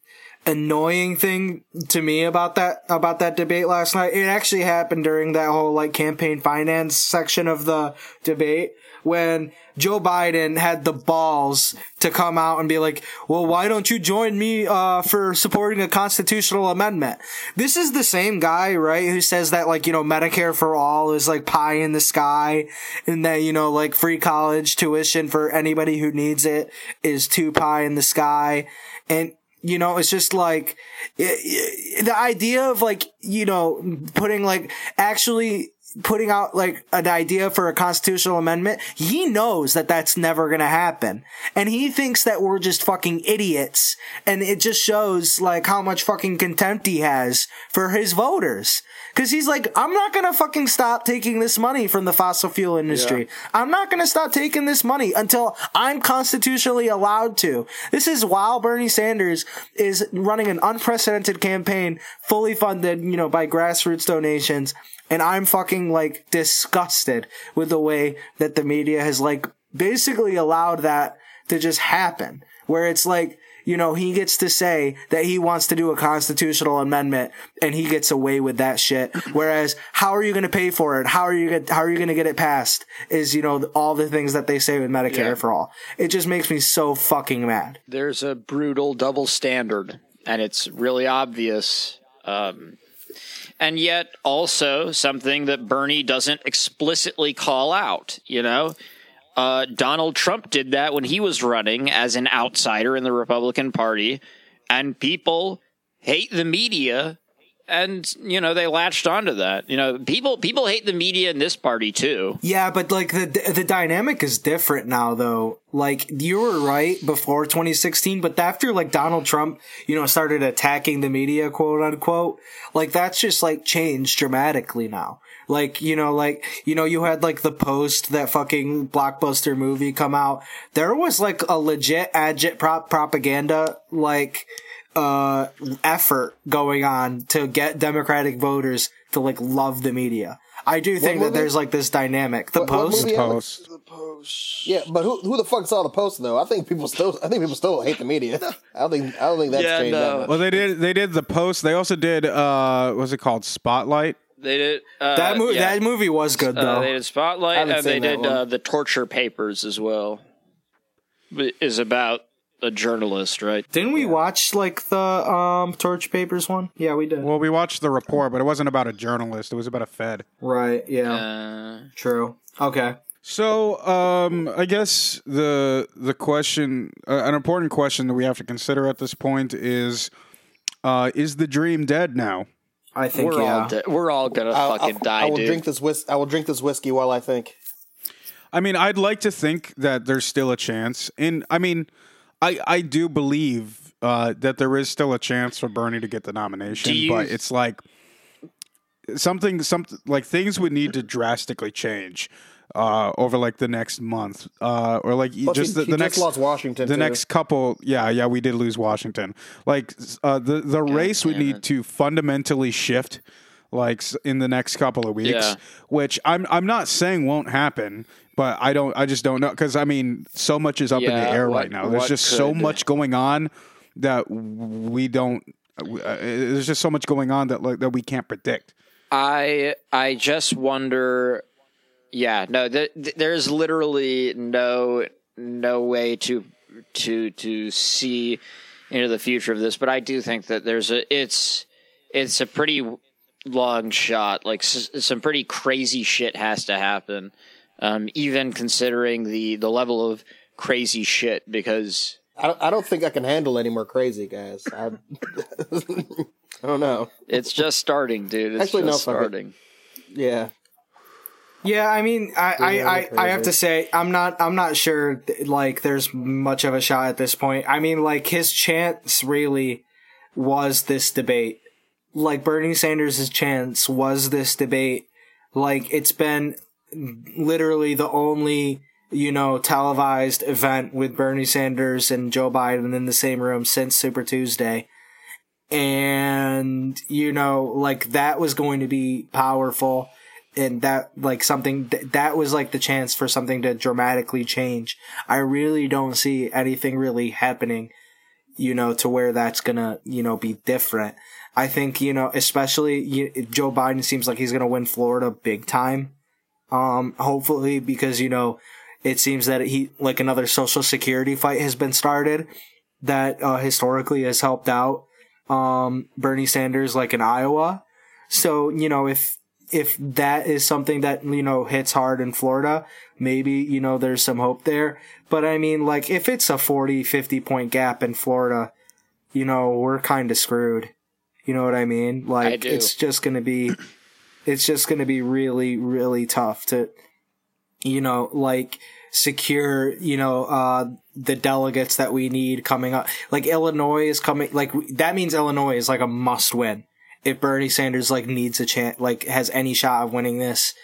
[SPEAKER 4] annoying thing to me about that about that debate last night. It actually happened during that whole like campaign finance section of the debate when Joe Biden had the balls to come out and be like, "Well, why don't you join me uh, for supporting a constitutional amendment?" This is the same guy, right, who says that like you know Medicare for all is like pie in the sky, and that you know like free college tuition for anybody who needs it is two pie in the sky, and you know, it's just like the idea of like, you know, putting like actually putting out like an idea for a constitutional amendment, he knows that that's never going to happen. And he thinks that we're just fucking idiots. And it just shows like how much fucking contempt he has for his voters. Cause he's like, I'm not going to fucking stop taking this money from the fossil fuel industry. I'm not going to stop taking this money until I'm constitutionally allowed to. This is while Bernie Sanders is running an unprecedented campaign fully funded, you know, by grassroots donations and I'm fucking like disgusted with the way that the media has like basically allowed that to just happen. Where it's like, you know, he gets to say that he wants to do a constitutional amendment and he gets away with that shit. Whereas, how are you going to pay for it? How are you going how are you going to get it passed? Is, you know, all the things that they say with Medicare
[SPEAKER 2] Yeah.
[SPEAKER 4] for all. It just makes me so fucking mad.
[SPEAKER 2] there's a brutal double standard, and it's really obvious. Um, and yet, also something that Bernie doesn't explicitly call out. You know, uh, Donald Trump did that when he was running as an outsider in the Republican Party, and people hate the media. And you know they latched onto that. You know, people people hate the media in this party too.
[SPEAKER 4] Yeah, but like the the dynamic is different now though. Like you were right before 2016, but after like Donald Trump, you know, started attacking the media, quote unquote, like that's just like changed dramatically now. Like, you know, like, you know, you had like the post, that fucking blockbuster movie come out. There was like a legit agit prop propaganda, like, uh, effort going on to get Democratic voters to like love the media. I do think that there's like this dynamic. The
[SPEAKER 3] What- what
[SPEAKER 4] post.
[SPEAKER 3] the
[SPEAKER 1] Post.
[SPEAKER 3] Yeah, but who who the fuck saw the post though? I think people still I think people still hate the media. I don't think I don't think that's
[SPEAKER 2] Yeah,
[SPEAKER 3] changed
[SPEAKER 2] no.
[SPEAKER 3] that much.
[SPEAKER 1] Well, they did. They did the post. They also did. uh what was it called? Spotlight.
[SPEAKER 2] They did uh,
[SPEAKER 4] That movie,
[SPEAKER 2] yeah.
[SPEAKER 4] that movie was good
[SPEAKER 2] Uh,
[SPEAKER 4] though.
[SPEAKER 2] they did Spotlight, and they did uh, the Torture Papers as well. It Is about a journalist, right?
[SPEAKER 4] Didn't we watch like the um Torch Papers one? Yeah, we did.
[SPEAKER 1] Well, we watched the report, but it wasn't about a journalist. It was about a Fed.
[SPEAKER 4] right. Yeah.
[SPEAKER 2] Uh,
[SPEAKER 4] True. Okay.
[SPEAKER 1] So, um, I guess the the question, uh, an important question that we have to consider at this point is, uh, is the dream dead now?
[SPEAKER 4] I think
[SPEAKER 2] we're
[SPEAKER 4] yeah.
[SPEAKER 2] all de- we're all gonna
[SPEAKER 3] I'll-
[SPEAKER 2] fucking
[SPEAKER 3] I'll-
[SPEAKER 2] die,
[SPEAKER 3] I will
[SPEAKER 2] dude.
[SPEAKER 3] drink this whis- I will drink this whiskey while I think.
[SPEAKER 1] I mean, I'd like to think that there's still a chance, and I mean, I I do believe uh, that there is still a chance for Bernie to get the nomination,
[SPEAKER 2] you-
[SPEAKER 1] but it's like something, something like things would need to drastically change uh, over like the next month, uh, or like
[SPEAKER 3] Plus,
[SPEAKER 1] just
[SPEAKER 3] he,
[SPEAKER 1] the,
[SPEAKER 3] he
[SPEAKER 1] the
[SPEAKER 3] just
[SPEAKER 1] next
[SPEAKER 3] lost Washington.
[SPEAKER 1] the
[SPEAKER 3] too.
[SPEAKER 1] next couple yeah yeah we did lose washington like uh, the the race would need
[SPEAKER 2] it.
[SPEAKER 1] to fundamentally shift like in the next couple of weeks
[SPEAKER 2] Yeah.
[SPEAKER 1] which i'm i'm not saying won't happen but i don't i just don't know because i mean so much is up in the air
[SPEAKER 2] what-
[SPEAKER 1] right now there's
[SPEAKER 2] what
[SPEAKER 1] just so much going on that we don't uh, there's just so much going on that like that we can't predict
[SPEAKER 2] I I just wonder. Yeah, no, th- th- there's literally no no way to to to see into the future of this, but I do think that there's a it's it's a pretty long shot. Like s- some pretty crazy shit has to happen, um, even considering the the level of crazy shit because
[SPEAKER 3] I don't, I don't think I can handle any more crazy guys. I, I don't know.
[SPEAKER 2] it's just starting, dude. It's
[SPEAKER 3] Actually, no,
[SPEAKER 2] just
[SPEAKER 3] it.
[SPEAKER 2] starting.
[SPEAKER 3] Yeah,
[SPEAKER 4] Yeah, I mean, I, I, I, I have to say, I'm not, I'm not sure, like, there's much of a shot at this point. I mean, like, his chance really was this debate. Like, Bernie Sanders' chance was this debate. Like, it's been literally the only, you know, televised event with Bernie Sanders and Joe Biden in the same room since Super Tuesday. And, you know, like, that was going to be powerful and that like something th- that was like the chance for something to dramatically change. I really don't see anything really happening, you know, to where that's gonna you know be different. I think you know, especially you, Joe Biden seems like he's gonna win Florida big time. Um, hopefully because you know, it seems that he like another social security fight has been started that uh, historically has helped out um Bernie Sanders like in Iowa. So, you know, if if that is something that, you know, hits hard in Florida, maybe, you know, there's some hope there. But I mean, like, if it's a 40, 50 point gap in Florida, you know, we're kind of screwed. You know what I mean? Like,
[SPEAKER 2] do.
[SPEAKER 4] it's just going to be, it's just going to be really, really tough to, you know, like secure, you know, uh, the delegates that we need coming up. Like Illinois is coming, like that means Illinois is like a must win. If Bernie Sanders like needs a chance, like has any shot of winning this,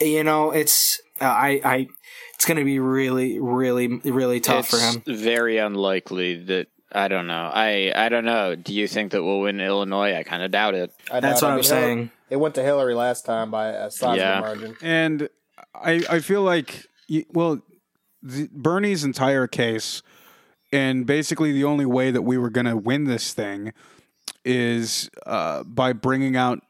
[SPEAKER 4] you know, it's, uh, I, I, it's going to be really, really, really tough for him.
[SPEAKER 2] very unlikely that. I don't know. I I don't know. Do you think that we'll win Illinois? I kind of doubt it.
[SPEAKER 3] I
[SPEAKER 4] That's
[SPEAKER 3] doubt
[SPEAKER 4] what
[SPEAKER 3] it.
[SPEAKER 4] I'm
[SPEAKER 3] Hillary-
[SPEAKER 4] saying.
[SPEAKER 3] It went to Hillary last time by a sizable
[SPEAKER 2] Yeah.
[SPEAKER 3] margin.
[SPEAKER 1] And I, I feel like, well, the, Bernie's entire case, and basically the only way that we were going to win this thing is uh, by bringing out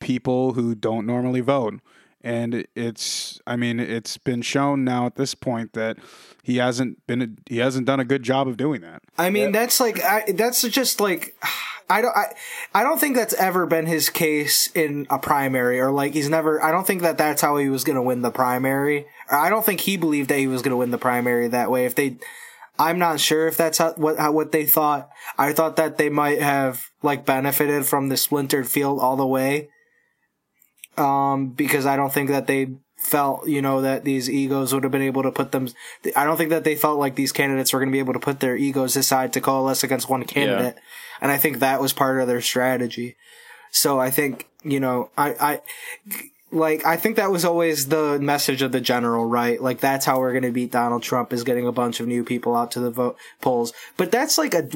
[SPEAKER 1] people who don't normally vote. And it's, I mean, it's been shown now at this point that he hasn't been, a, he hasn't done a good job of doing that.
[SPEAKER 4] I mean, that's like I, that's just like I don't I, I don't think that's ever been his case in a primary or like he's never. I don't think that that's how he was going to win the primary. Or I don't think he believed that he was going to win the primary that way. If they, I'm not sure if that's how, what how, what they thought. I thought that they might have like benefited from the splintered field all the way. Um, because I don't think that they felt, you know, that these egos would have been able to put them. I don't think that they felt like these candidates were going to be able to put their egos aside to coalesce against one candidate. And I think that was part of their strategy. So I think, you know, I, I, like, I think that was always the message of the general, right? Like, that's how we're going to beat Donald Trump is getting a bunch of new people out to the vote polls. But that's like a,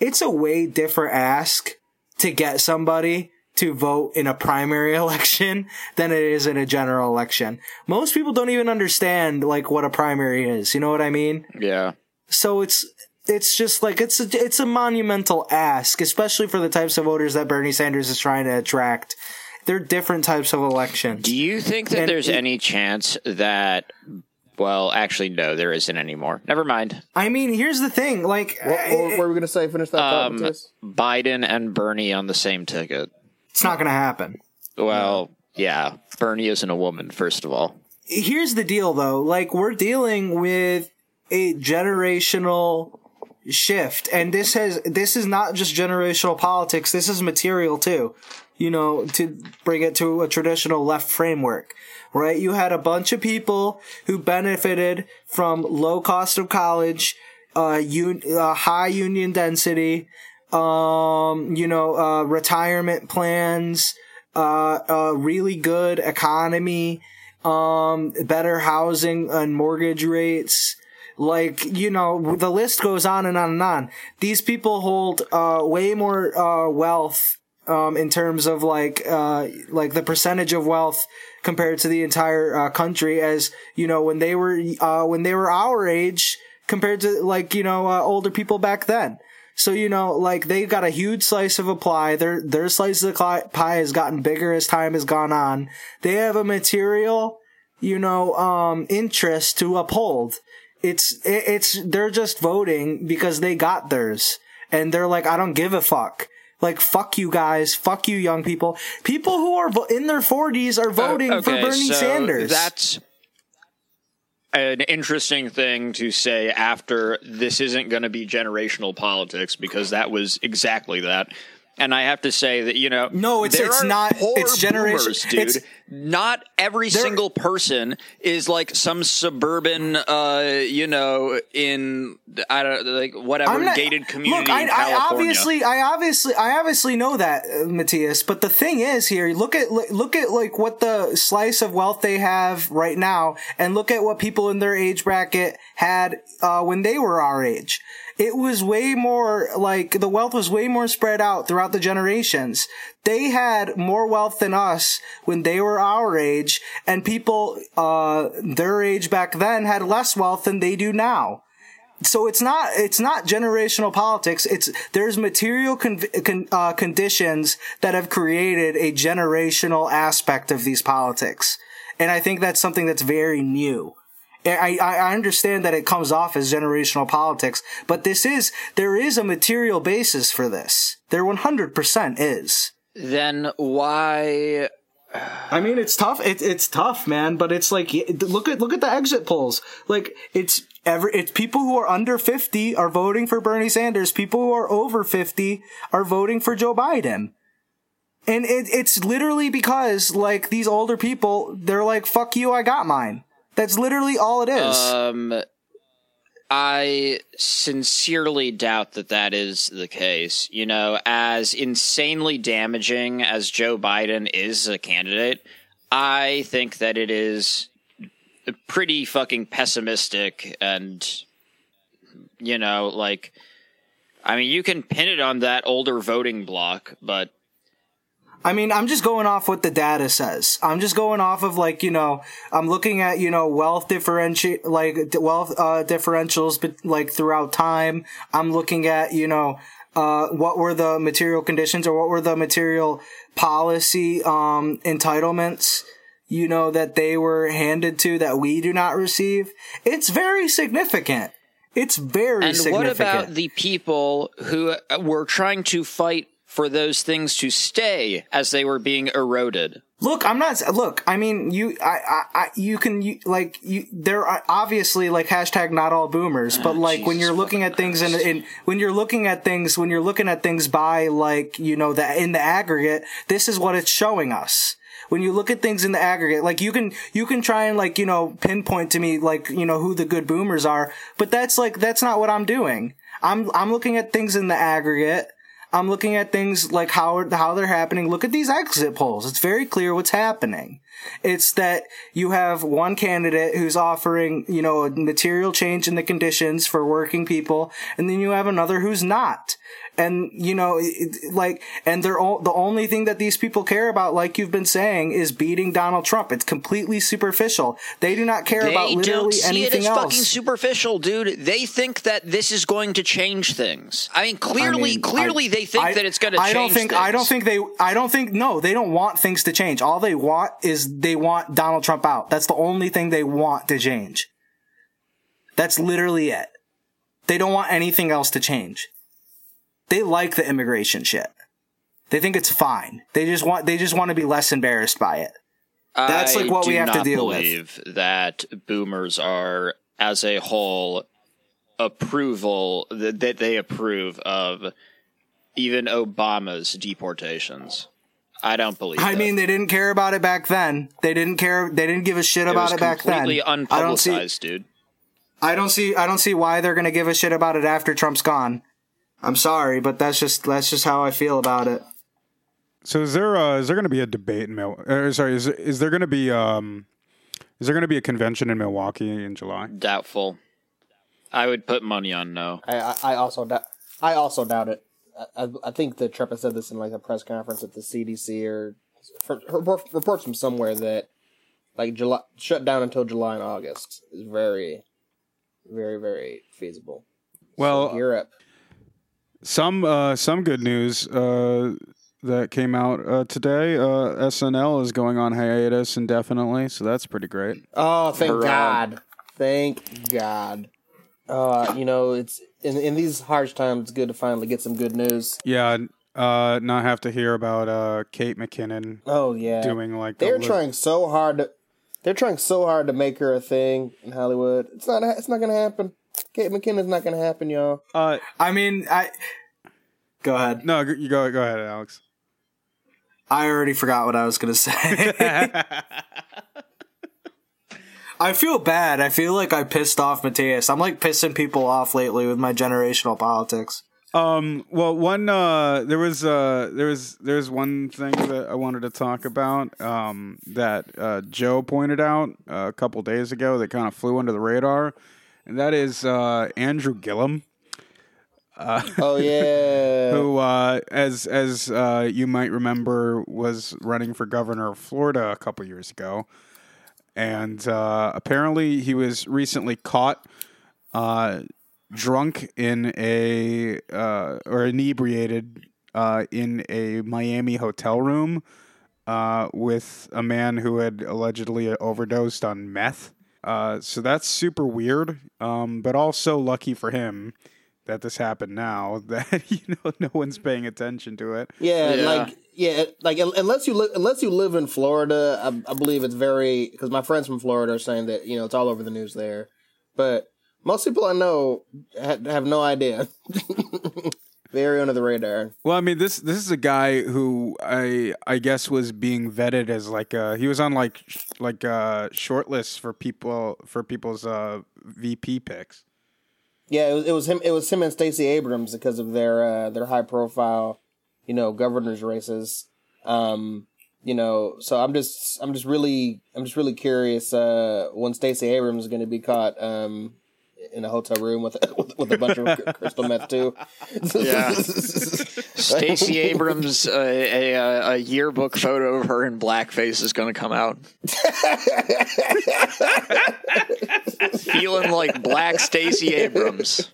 [SPEAKER 4] it's a way different ask to get somebody to vote in a primary election than it is in a general election. Most people don't even understand like what a primary is. You know what I mean?
[SPEAKER 2] Yeah.
[SPEAKER 4] So it's it's just like it's a, it's a monumental ask, especially for the types of voters that Bernie Sanders is trying to attract. They're different types of elections.
[SPEAKER 2] Do you think that
[SPEAKER 4] And
[SPEAKER 2] there's
[SPEAKER 4] it-
[SPEAKER 2] any chance that? Well, actually, no, there isn't anymore. Never mind.
[SPEAKER 4] I mean, here's the thing: like,
[SPEAKER 3] What, what, what were we going to say? Finish that thought,
[SPEAKER 2] Um,
[SPEAKER 3] Matthias?
[SPEAKER 2] Biden and Bernie on the same ticket.
[SPEAKER 4] it's not going to happen.
[SPEAKER 2] Well, yeah, Bernie isn't a woman, first of all.
[SPEAKER 4] here's the deal though like we're dealing with a generational shift and this has this is not just generational politics this is material too you know to bring it to a traditional left framework right you had a bunch of people who benefited from low cost of college uh, un- uh high union density um you know uh retirement plans uh a really good economy um, better housing and mortgage rates. Like, you know, the list goes on and on and on. These people hold, uh, way more, uh, wealth, um, in terms of like, uh, like the percentage of wealth compared to the entire, uh, country as, you know, when they were, uh, when they were our age compared to like, you know, uh, older people back then. So you know, like they've got a huge slice of a pie. Their their slice of the pie has gotten bigger as time has gone on. They have a material, you know, um, interest to uphold. It's it's they're just voting because they got theirs, and they're like, I don't give a fuck. Like fuck you guys, fuck you young people. People who are vo- in their forties are uh, voting for
[SPEAKER 2] Okay,
[SPEAKER 4] Bernie
[SPEAKER 2] so
[SPEAKER 4] Sanders.
[SPEAKER 2] That's an interesting thing to say after this isn't going to be generational politics because that was exactly that. And I have to say that you know,
[SPEAKER 4] No, it's- it's not-
[SPEAKER 2] poor
[SPEAKER 4] it's generation-
[SPEAKER 2] boomers, dude.
[SPEAKER 4] it's-
[SPEAKER 2] not every single person is like some suburban, uh, you know, in I don't like whatever
[SPEAKER 4] not-
[SPEAKER 2] gated community
[SPEAKER 4] Look, I, I obviously, I obviously, I obviously know that, uh, Matthias. But the thing is, here, look at look, look at like what the slice of wealth they have right now, and look at what people in their age bracket had uh, when they were our age. It was way more like the wealth was way more spread out throughout the generations. They had more wealth than us when they were our age, and people uh, their age back then had less wealth than they do now. So it's not it's not generational politics. It's there's material con- con- uh, conditions that have created a generational aspect of these politics. And i think that's something that's very new I, I I understand that it comes off as generational politics, but this is, there is a material basis for this. There 100% is.
[SPEAKER 2] then why
[SPEAKER 4] I mean, it's tough. It, it's tough, man. But it's like look at look at the exit polls. Like it's every it's people who are under fifty are voting for Bernie Sanders. People who are over fifty are voting for Joe Biden. And it, it's literally because like these older people, they're like, "Fuck you, I got mine." That's literally all it is.
[SPEAKER 2] Um, I sincerely doubt that that is the case. You know, as insanely damaging as Joe Biden is a candidate, I think that it is pretty fucking pessimistic and, you know, like, I mean, you can pin it on that older voting block, but
[SPEAKER 4] I mean, I'm just going off what the data says. I'm just going off of like, you know, I'm looking at, you know, wealth differential, like wealth, uh, differentials, but like throughout time. I'm looking at, you know, uh, what were the material conditions or what were the material policy, um, entitlements, you know, that they were handed to that we do not receive. It's very significant. It's very
[SPEAKER 2] and
[SPEAKER 4] significant.
[SPEAKER 2] what about the people who were trying to fight for those things to stay as they were being eroded.
[SPEAKER 4] Look, I'm not. Look, I mean, you, I, I, I you can, you, like, you. There are obviously like hashtag not all boomers, but ah, like
[SPEAKER 2] Jesus
[SPEAKER 4] when you're looking at things and in, when you're looking at things, when you're looking at things by like you know the in the aggregate, this is what it's showing us. When you look at things in the aggregate, like you can you can try and like you know pinpoint to me like you know who the good boomers are, but that's like that's not what I'm doing. I'm I'm looking at things in the aggregate. I'm looking at things like how how they're happening. Look at these exit polls. It's very clear what's happening. It's that you have one candidate who's offering, you know, a material change in the conditions for working people, and then you have another who's not. And you know, like, and they're all, the only thing that these people care about, like you've been saying, is beating Donald Trump. It's completely superficial. They do not care
[SPEAKER 2] They
[SPEAKER 4] about literally
[SPEAKER 2] don't see it
[SPEAKER 4] anything
[SPEAKER 2] as
[SPEAKER 4] else.
[SPEAKER 2] fucking superficial, dude. They think that this is going to change things. I mean, clearly,
[SPEAKER 4] mean,
[SPEAKER 2] clearly,
[SPEAKER 4] I-
[SPEAKER 2] they think
[SPEAKER 4] I-
[SPEAKER 2] that it's going to
[SPEAKER 4] I don't think.
[SPEAKER 2] things.
[SPEAKER 4] I don't think they. I don't think. No, they don't want things to change. All they want is they want Donald Trump out. That's the only thing they want to change. That's literally it. They don't want anything else to change. They like the immigration shit. They think it's fine. They just want. They just want to be less embarrassed by it. That's, like, what we have to deal with.
[SPEAKER 2] believe that boomers are, as a whole, approval that they approve of even Obama's deportations. I don't believe.
[SPEAKER 4] I
[SPEAKER 2] that.
[SPEAKER 4] mean, they didn't care about it back then. They didn't care. They didn't give a shit
[SPEAKER 2] it
[SPEAKER 4] about
[SPEAKER 2] was
[SPEAKER 4] it back then.
[SPEAKER 2] completely
[SPEAKER 4] I don't see.
[SPEAKER 2] dude.
[SPEAKER 4] I don't see I don't see why they're gonna give a shit about it after Trump's gone. I'm sorry, but that's just that's just how I feel about it.
[SPEAKER 1] So is there uh, is there going to be a debate in Mil- uh, sorry is is there going to be um is there going to be a convention in Milwaukee in July?
[SPEAKER 2] Doubtful. I would put money on no.
[SPEAKER 3] I, I, I also doubt. I also doubt it. I, I, I think that Trump has said this in like a press conference at the CDC or reports from somewhere that like July shut down until July and August is very, very, very feasible.
[SPEAKER 1] Well,
[SPEAKER 3] Europe.
[SPEAKER 1] Some uh, some good news uh, that came out uh, today. Uh, SNL is going on hiatus indefinitely, so that's pretty great.
[SPEAKER 3] Oh, thank
[SPEAKER 2] Hurrah.
[SPEAKER 3] God! Thank God. Uh, you know, it's in in these harsh times. It's good to finally get some good news.
[SPEAKER 1] Yeah, uh, not have to hear about uh, Kate McKinnon
[SPEAKER 3] Oh yeah,
[SPEAKER 1] doing like
[SPEAKER 3] they're
[SPEAKER 1] a li-
[SPEAKER 3] trying so hard to they're trying so hard to make her a thing in Hollywood. It's not it's not gonna happen. Kate McKinnon's not gonna happen, y'all.
[SPEAKER 1] Uh,
[SPEAKER 4] I mean, I go ahead.
[SPEAKER 1] no, you go go ahead, Alex.
[SPEAKER 4] I already forgot what I was gonna say. I feel bad. I feel like I pissed off Matthias. I'm like pissing people off lately with my generational politics.
[SPEAKER 1] Um. Well, one. Uh. There was. Uh. There was. There's one thing that I wanted to talk about. Um. That uh, Joe pointed out uh, a couple days ago that kind of flew under the radar, and that is uh, Andrew Gillum,
[SPEAKER 3] Oh yeah.
[SPEAKER 1] who, uh, as as uh, you might remember, was running for governor of Florida a couple years ago, and uh, apparently he was recently caught. Uh, drunk in a uh, or inebriated uh, in a Miami hotel room uh, with a man who had allegedly overdosed on meth. Uh, so that's super weird, um, but also lucky for him that this happened now. That you know no one's paying attention to it.
[SPEAKER 3] Yeah,
[SPEAKER 2] Yeah.
[SPEAKER 3] like yeah, like unless you live unless you live in Florida, I, I believe it's very because my friends from Florida are saying that you know it's all over the news there, but most people I know ha- have no idea. very under the radar.
[SPEAKER 1] Well, I mean this this is a guy who I I guess was being vetted as like uh he was on like sh- like uh short lists for people for people's uh VP picks.
[SPEAKER 3] Yeah, it was, it was him. It was him and Stacey Abrams because of their uh, their high profile, you know, governors races. Um, you know, so I'm just I'm just really I'm just really curious uh, when Stacey Abrams is going to be caught um, in a hotel room with with, with a bunch of crystal meth too.
[SPEAKER 2] Yeah. Stacey Abrams, uh, a, a, a yearbook photo of her in blackface is going to come out. Feeling like black Stacey Abrams.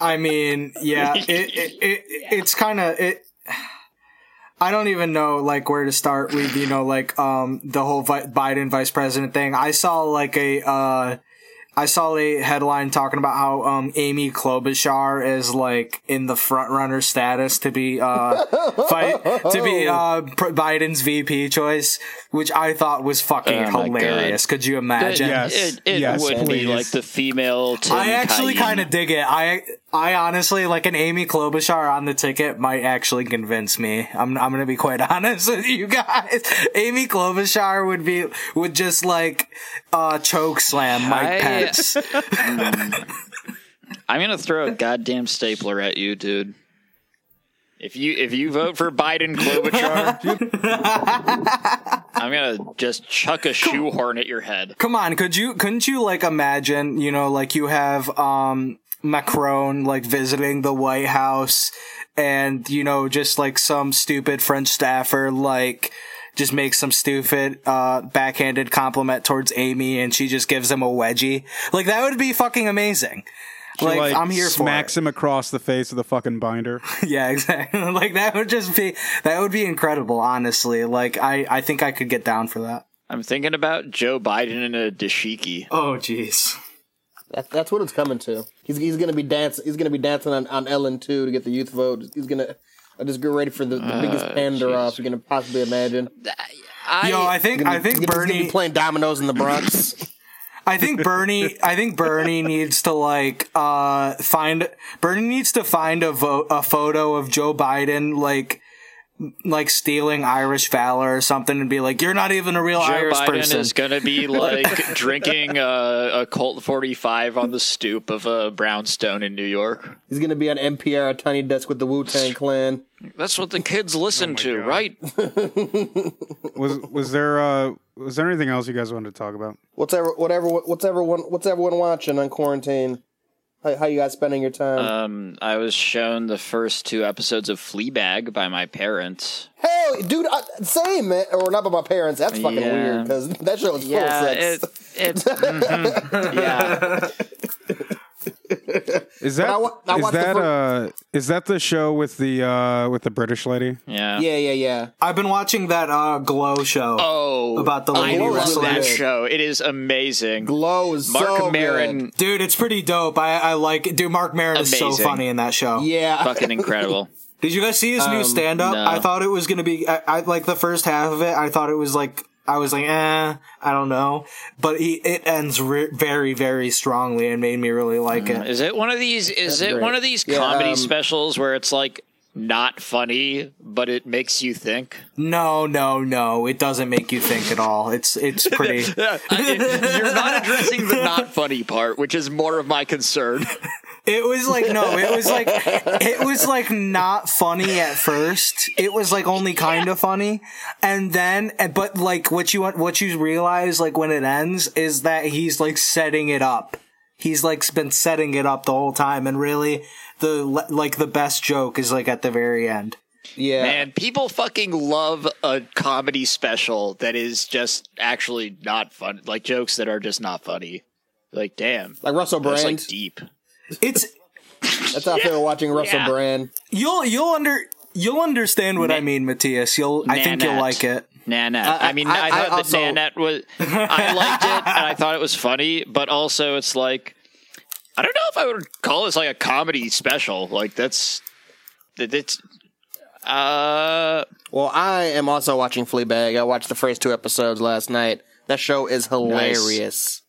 [SPEAKER 4] I mean, yeah, it, it, it it's kind of it. I don't even know like where to start with you know like um the whole vi- Biden vice president thing. I saw like a uh I saw a headline talking about how um Amy Klobuchar is like in the front runner status to be uh fight to be uh Pr- Biden's VP choice, which I thought was fucking
[SPEAKER 2] Oh my
[SPEAKER 4] hilarious. Could you imagine?
[SPEAKER 1] Yes.
[SPEAKER 2] It, it
[SPEAKER 1] Yes,
[SPEAKER 2] would be like the female Tim
[SPEAKER 4] I actually kind of dig it. I I honestly like an Amy Klobuchar on the ticket might actually convince me. I'm I'm gonna be quite honest with you guys. Amy Klobuchar would be would just like uh choke slam Mike
[SPEAKER 2] I-
[SPEAKER 4] Pence.
[SPEAKER 2] I'm gonna throw a goddamn stapler at you, dude. If you if you vote for Biden Klobuchar, I'm gonna just chuck a shoehorn at your head.
[SPEAKER 4] Come on, could you couldn't you like imagine, you know, like you have um Macron like visiting the White House and you know just like some stupid French staffer like just makes some stupid uh backhanded compliment towards Amy and she just gives him a wedgie. Like that would be fucking amazing. Like, I'm here for
[SPEAKER 1] smacks him across the face with a fucking binder.
[SPEAKER 4] Yeah, exactly. like that would just be that would be incredible, honestly. Like I I think I could get down for that.
[SPEAKER 2] I'm thinking about Joe Biden in a dashiki.
[SPEAKER 4] Oh jeez.
[SPEAKER 3] That, that's what it's coming to. He's he's gonna be dancing. He's gonna be dancing on, on Ellen too to get the youth vote. He's gonna. I just get ready for the, the biggest pander off you can possibly imagine.
[SPEAKER 2] I,
[SPEAKER 4] Yo, I think I
[SPEAKER 3] He's
[SPEAKER 4] think
[SPEAKER 3] gonna- he's gonna
[SPEAKER 4] Bernie
[SPEAKER 3] be playing dominoes in the Bronx.
[SPEAKER 4] I think Bernie. I think Bernie needs to like uh find. Bernie needs to find a vo- a photo of Joe Biden like like stealing Irish valor or something and be like, "You're not even a real
[SPEAKER 2] Joe
[SPEAKER 4] Irish
[SPEAKER 2] Biden
[SPEAKER 4] person."
[SPEAKER 2] is going to be like drinking a, a Colt 45 on the stoop of a brownstone in New York.
[SPEAKER 3] he's gonna be on NPR, a tiny desk with the Wu Tang Clan.
[SPEAKER 2] That's what the kids listen to, right?
[SPEAKER 1] Was was there uh was there anything else you guys wanted to talk about?
[SPEAKER 3] What's ever, whatever, what's everyone, what's everyone watching on quarantine? How, how you guys spending your time?
[SPEAKER 2] Um, I was shown the first two episodes of Fleabag by my parents.
[SPEAKER 3] Hell, dude, I, same man. Or not by my parents. That's fucking
[SPEAKER 2] Yeah.
[SPEAKER 3] weird because that show is full
[SPEAKER 2] Yeah,
[SPEAKER 3] of sex.
[SPEAKER 2] it, it's mhm. yeah.
[SPEAKER 1] Is that
[SPEAKER 3] I I
[SPEAKER 1] is
[SPEAKER 3] the
[SPEAKER 1] that
[SPEAKER 3] fir-
[SPEAKER 1] uh is that the show with the uh with the British lady?
[SPEAKER 2] Yeah.
[SPEAKER 3] yeah, yeah, yeah.
[SPEAKER 4] I've been watching that uh Glow show.
[SPEAKER 2] Oh,
[SPEAKER 4] About the lady
[SPEAKER 2] I
[SPEAKER 4] lady
[SPEAKER 2] love
[SPEAKER 3] wrestler.
[SPEAKER 2] that show. It is amazing.
[SPEAKER 3] Glow is
[SPEAKER 2] Mark
[SPEAKER 3] so
[SPEAKER 2] Maron,
[SPEAKER 3] good.
[SPEAKER 4] Dude, it's pretty dope. I, I like it. Dude, Mark Maron is so funny in that show.
[SPEAKER 3] Yeah,
[SPEAKER 2] fucking incredible.
[SPEAKER 4] Did you guys see his new
[SPEAKER 3] Um,
[SPEAKER 4] stand up?
[SPEAKER 2] no.
[SPEAKER 4] I thought it was going to be, I, I like the first half of it. I thought it was like, I was like, eh, I don't know. But he, it ends re- very, very strongly and made me really like it.
[SPEAKER 2] Is it one of these? Is it
[SPEAKER 3] great.
[SPEAKER 2] one of these
[SPEAKER 3] Yeah,
[SPEAKER 2] comedy
[SPEAKER 3] um,
[SPEAKER 2] specials where it's like not funny, but it makes you think?
[SPEAKER 4] No, no, no. It doesn't make you think at all. It's, it's pretty.
[SPEAKER 2] You're not addressing the not funny part, which is more of my concern.
[SPEAKER 4] It was like no, it was like it was like not funny at first. It was like only kind of funny, and then eh, but like what you want, what you realize like when it ends is that he's like setting it up. He's like been setting it up the whole time, and really the like the best joke is like at the very end.
[SPEAKER 3] yeah.
[SPEAKER 2] Man, people fucking love a comedy special that is just actually not fun. Like jokes that are just not funny. Like, damn.
[SPEAKER 3] Like Russell
[SPEAKER 2] That's
[SPEAKER 3] Brand.
[SPEAKER 2] like deep.
[SPEAKER 4] It's
[SPEAKER 3] That's how I feel watching Russell
[SPEAKER 2] Yeah.
[SPEAKER 3] Brand.
[SPEAKER 4] you'll you'll under you'll understand what I mean, Matthias. You'll I think you'll like it.
[SPEAKER 2] Nanette.
[SPEAKER 3] I-
[SPEAKER 2] I, mean,
[SPEAKER 3] I-
[SPEAKER 2] I,
[SPEAKER 3] I
[SPEAKER 2] thought
[SPEAKER 3] also-
[SPEAKER 2] that Nanette was. I liked it, and I thought it was funny, but also it's like, I don't know if I would call this like a comedy special. Like that's, that it's, uh,
[SPEAKER 3] Well, I am also watching Fleabag. I watched the first two episodes last night. That show is hilarious.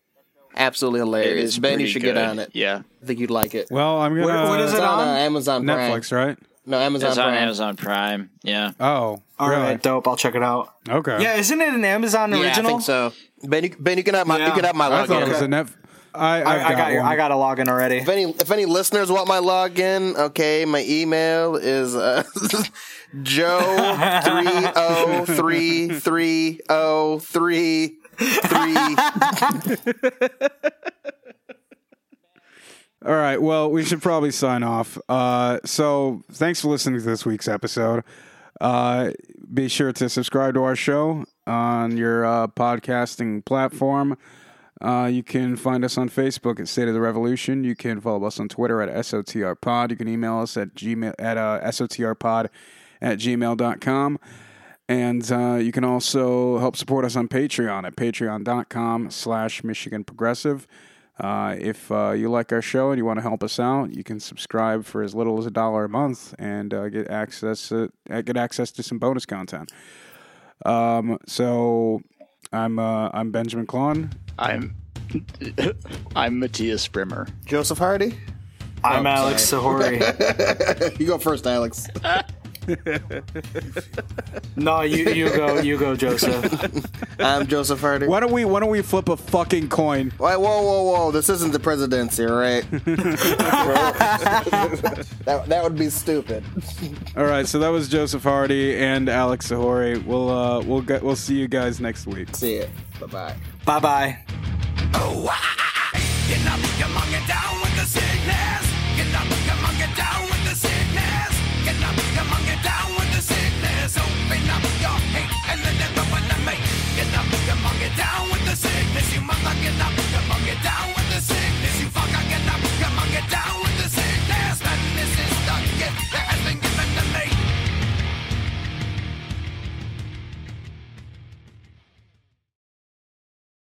[SPEAKER 3] Absolutely hilarious. Ben, you should
[SPEAKER 2] good.
[SPEAKER 3] get on it.
[SPEAKER 2] Yeah,
[SPEAKER 3] I think you'd like it.
[SPEAKER 1] Well, I'm gonna.
[SPEAKER 4] What- what is it
[SPEAKER 3] on,
[SPEAKER 4] on?
[SPEAKER 3] uh, Amazon Prime.
[SPEAKER 1] Netflix, right?
[SPEAKER 3] No, Amazon
[SPEAKER 2] it's on
[SPEAKER 3] Prime.
[SPEAKER 2] Amazon Prime. Yeah,
[SPEAKER 1] Oh,
[SPEAKER 4] All
[SPEAKER 1] really?
[SPEAKER 4] right, dope. I'll check it out.
[SPEAKER 1] Okay.
[SPEAKER 4] Yeah, isn't it an Amazon
[SPEAKER 3] Yeah, I
[SPEAKER 4] original?
[SPEAKER 3] think so. Ben, you, ben, you can have my you can have my
[SPEAKER 1] I thought it was a net. I, I've
[SPEAKER 4] I, I got, your. I got a login already.
[SPEAKER 3] If any if any listeners want my login, okay, my email is uh, Joe three oh three three oh three three.
[SPEAKER 1] All right. Well, we should probably sign off. Uh, so, thanks for listening to this week's episode. Uh, be sure to subscribe to our show on your uh, podcasting platform. Uh, you can find us on Facebook at State of the Revolution. You can follow us on Twitter at SOTR Pod. You can email us at gmail at uh, SOTRpod at gmail.com. And uh, you can also help support us on Patreon at patreon.com slash Michigan Progressive. Uh, if uh, you like our show and you want to help us out, you can subscribe for as little as a dollar a month and uh, get access uh, get access to some bonus content. Um, so I'm uh, I'm Benjamin Klon.
[SPEAKER 2] I'm I'm Matthias Brimmer.
[SPEAKER 3] Joseph Hardy,
[SPEAKER 4] I'm
[SPEAKER 3] Oh,
[SPEAKER 4] Alex Sahori.
[SPEAKER 3] you go first, Alex.
[SPEAKER 4] no, you you go you go, Joseph.
[SPEAKER 3] I'm Joseph Hardy.
[SPEAKER 1] Why don't we why don't we flip a fucking coin?
[SPEAKER 3] Wait, whoa, whoa, whoa! This isn't the presidency, right? that that would be stupid.
[SPEAKER 1] All right, so that was Joseph Hardy and Alex Sahori. We'll uh, we'll get we'll see you guys next week.
[SPEAKER 3] See it. Bye bye.
[SPEAKER 4] bye bye.
[SPEAKER 5] Hate. And then never when I make Get up, you down with the sickness. You mother, get up, you monkey down with the sickness. You get up, you down with the sickness. Madness is the gift that has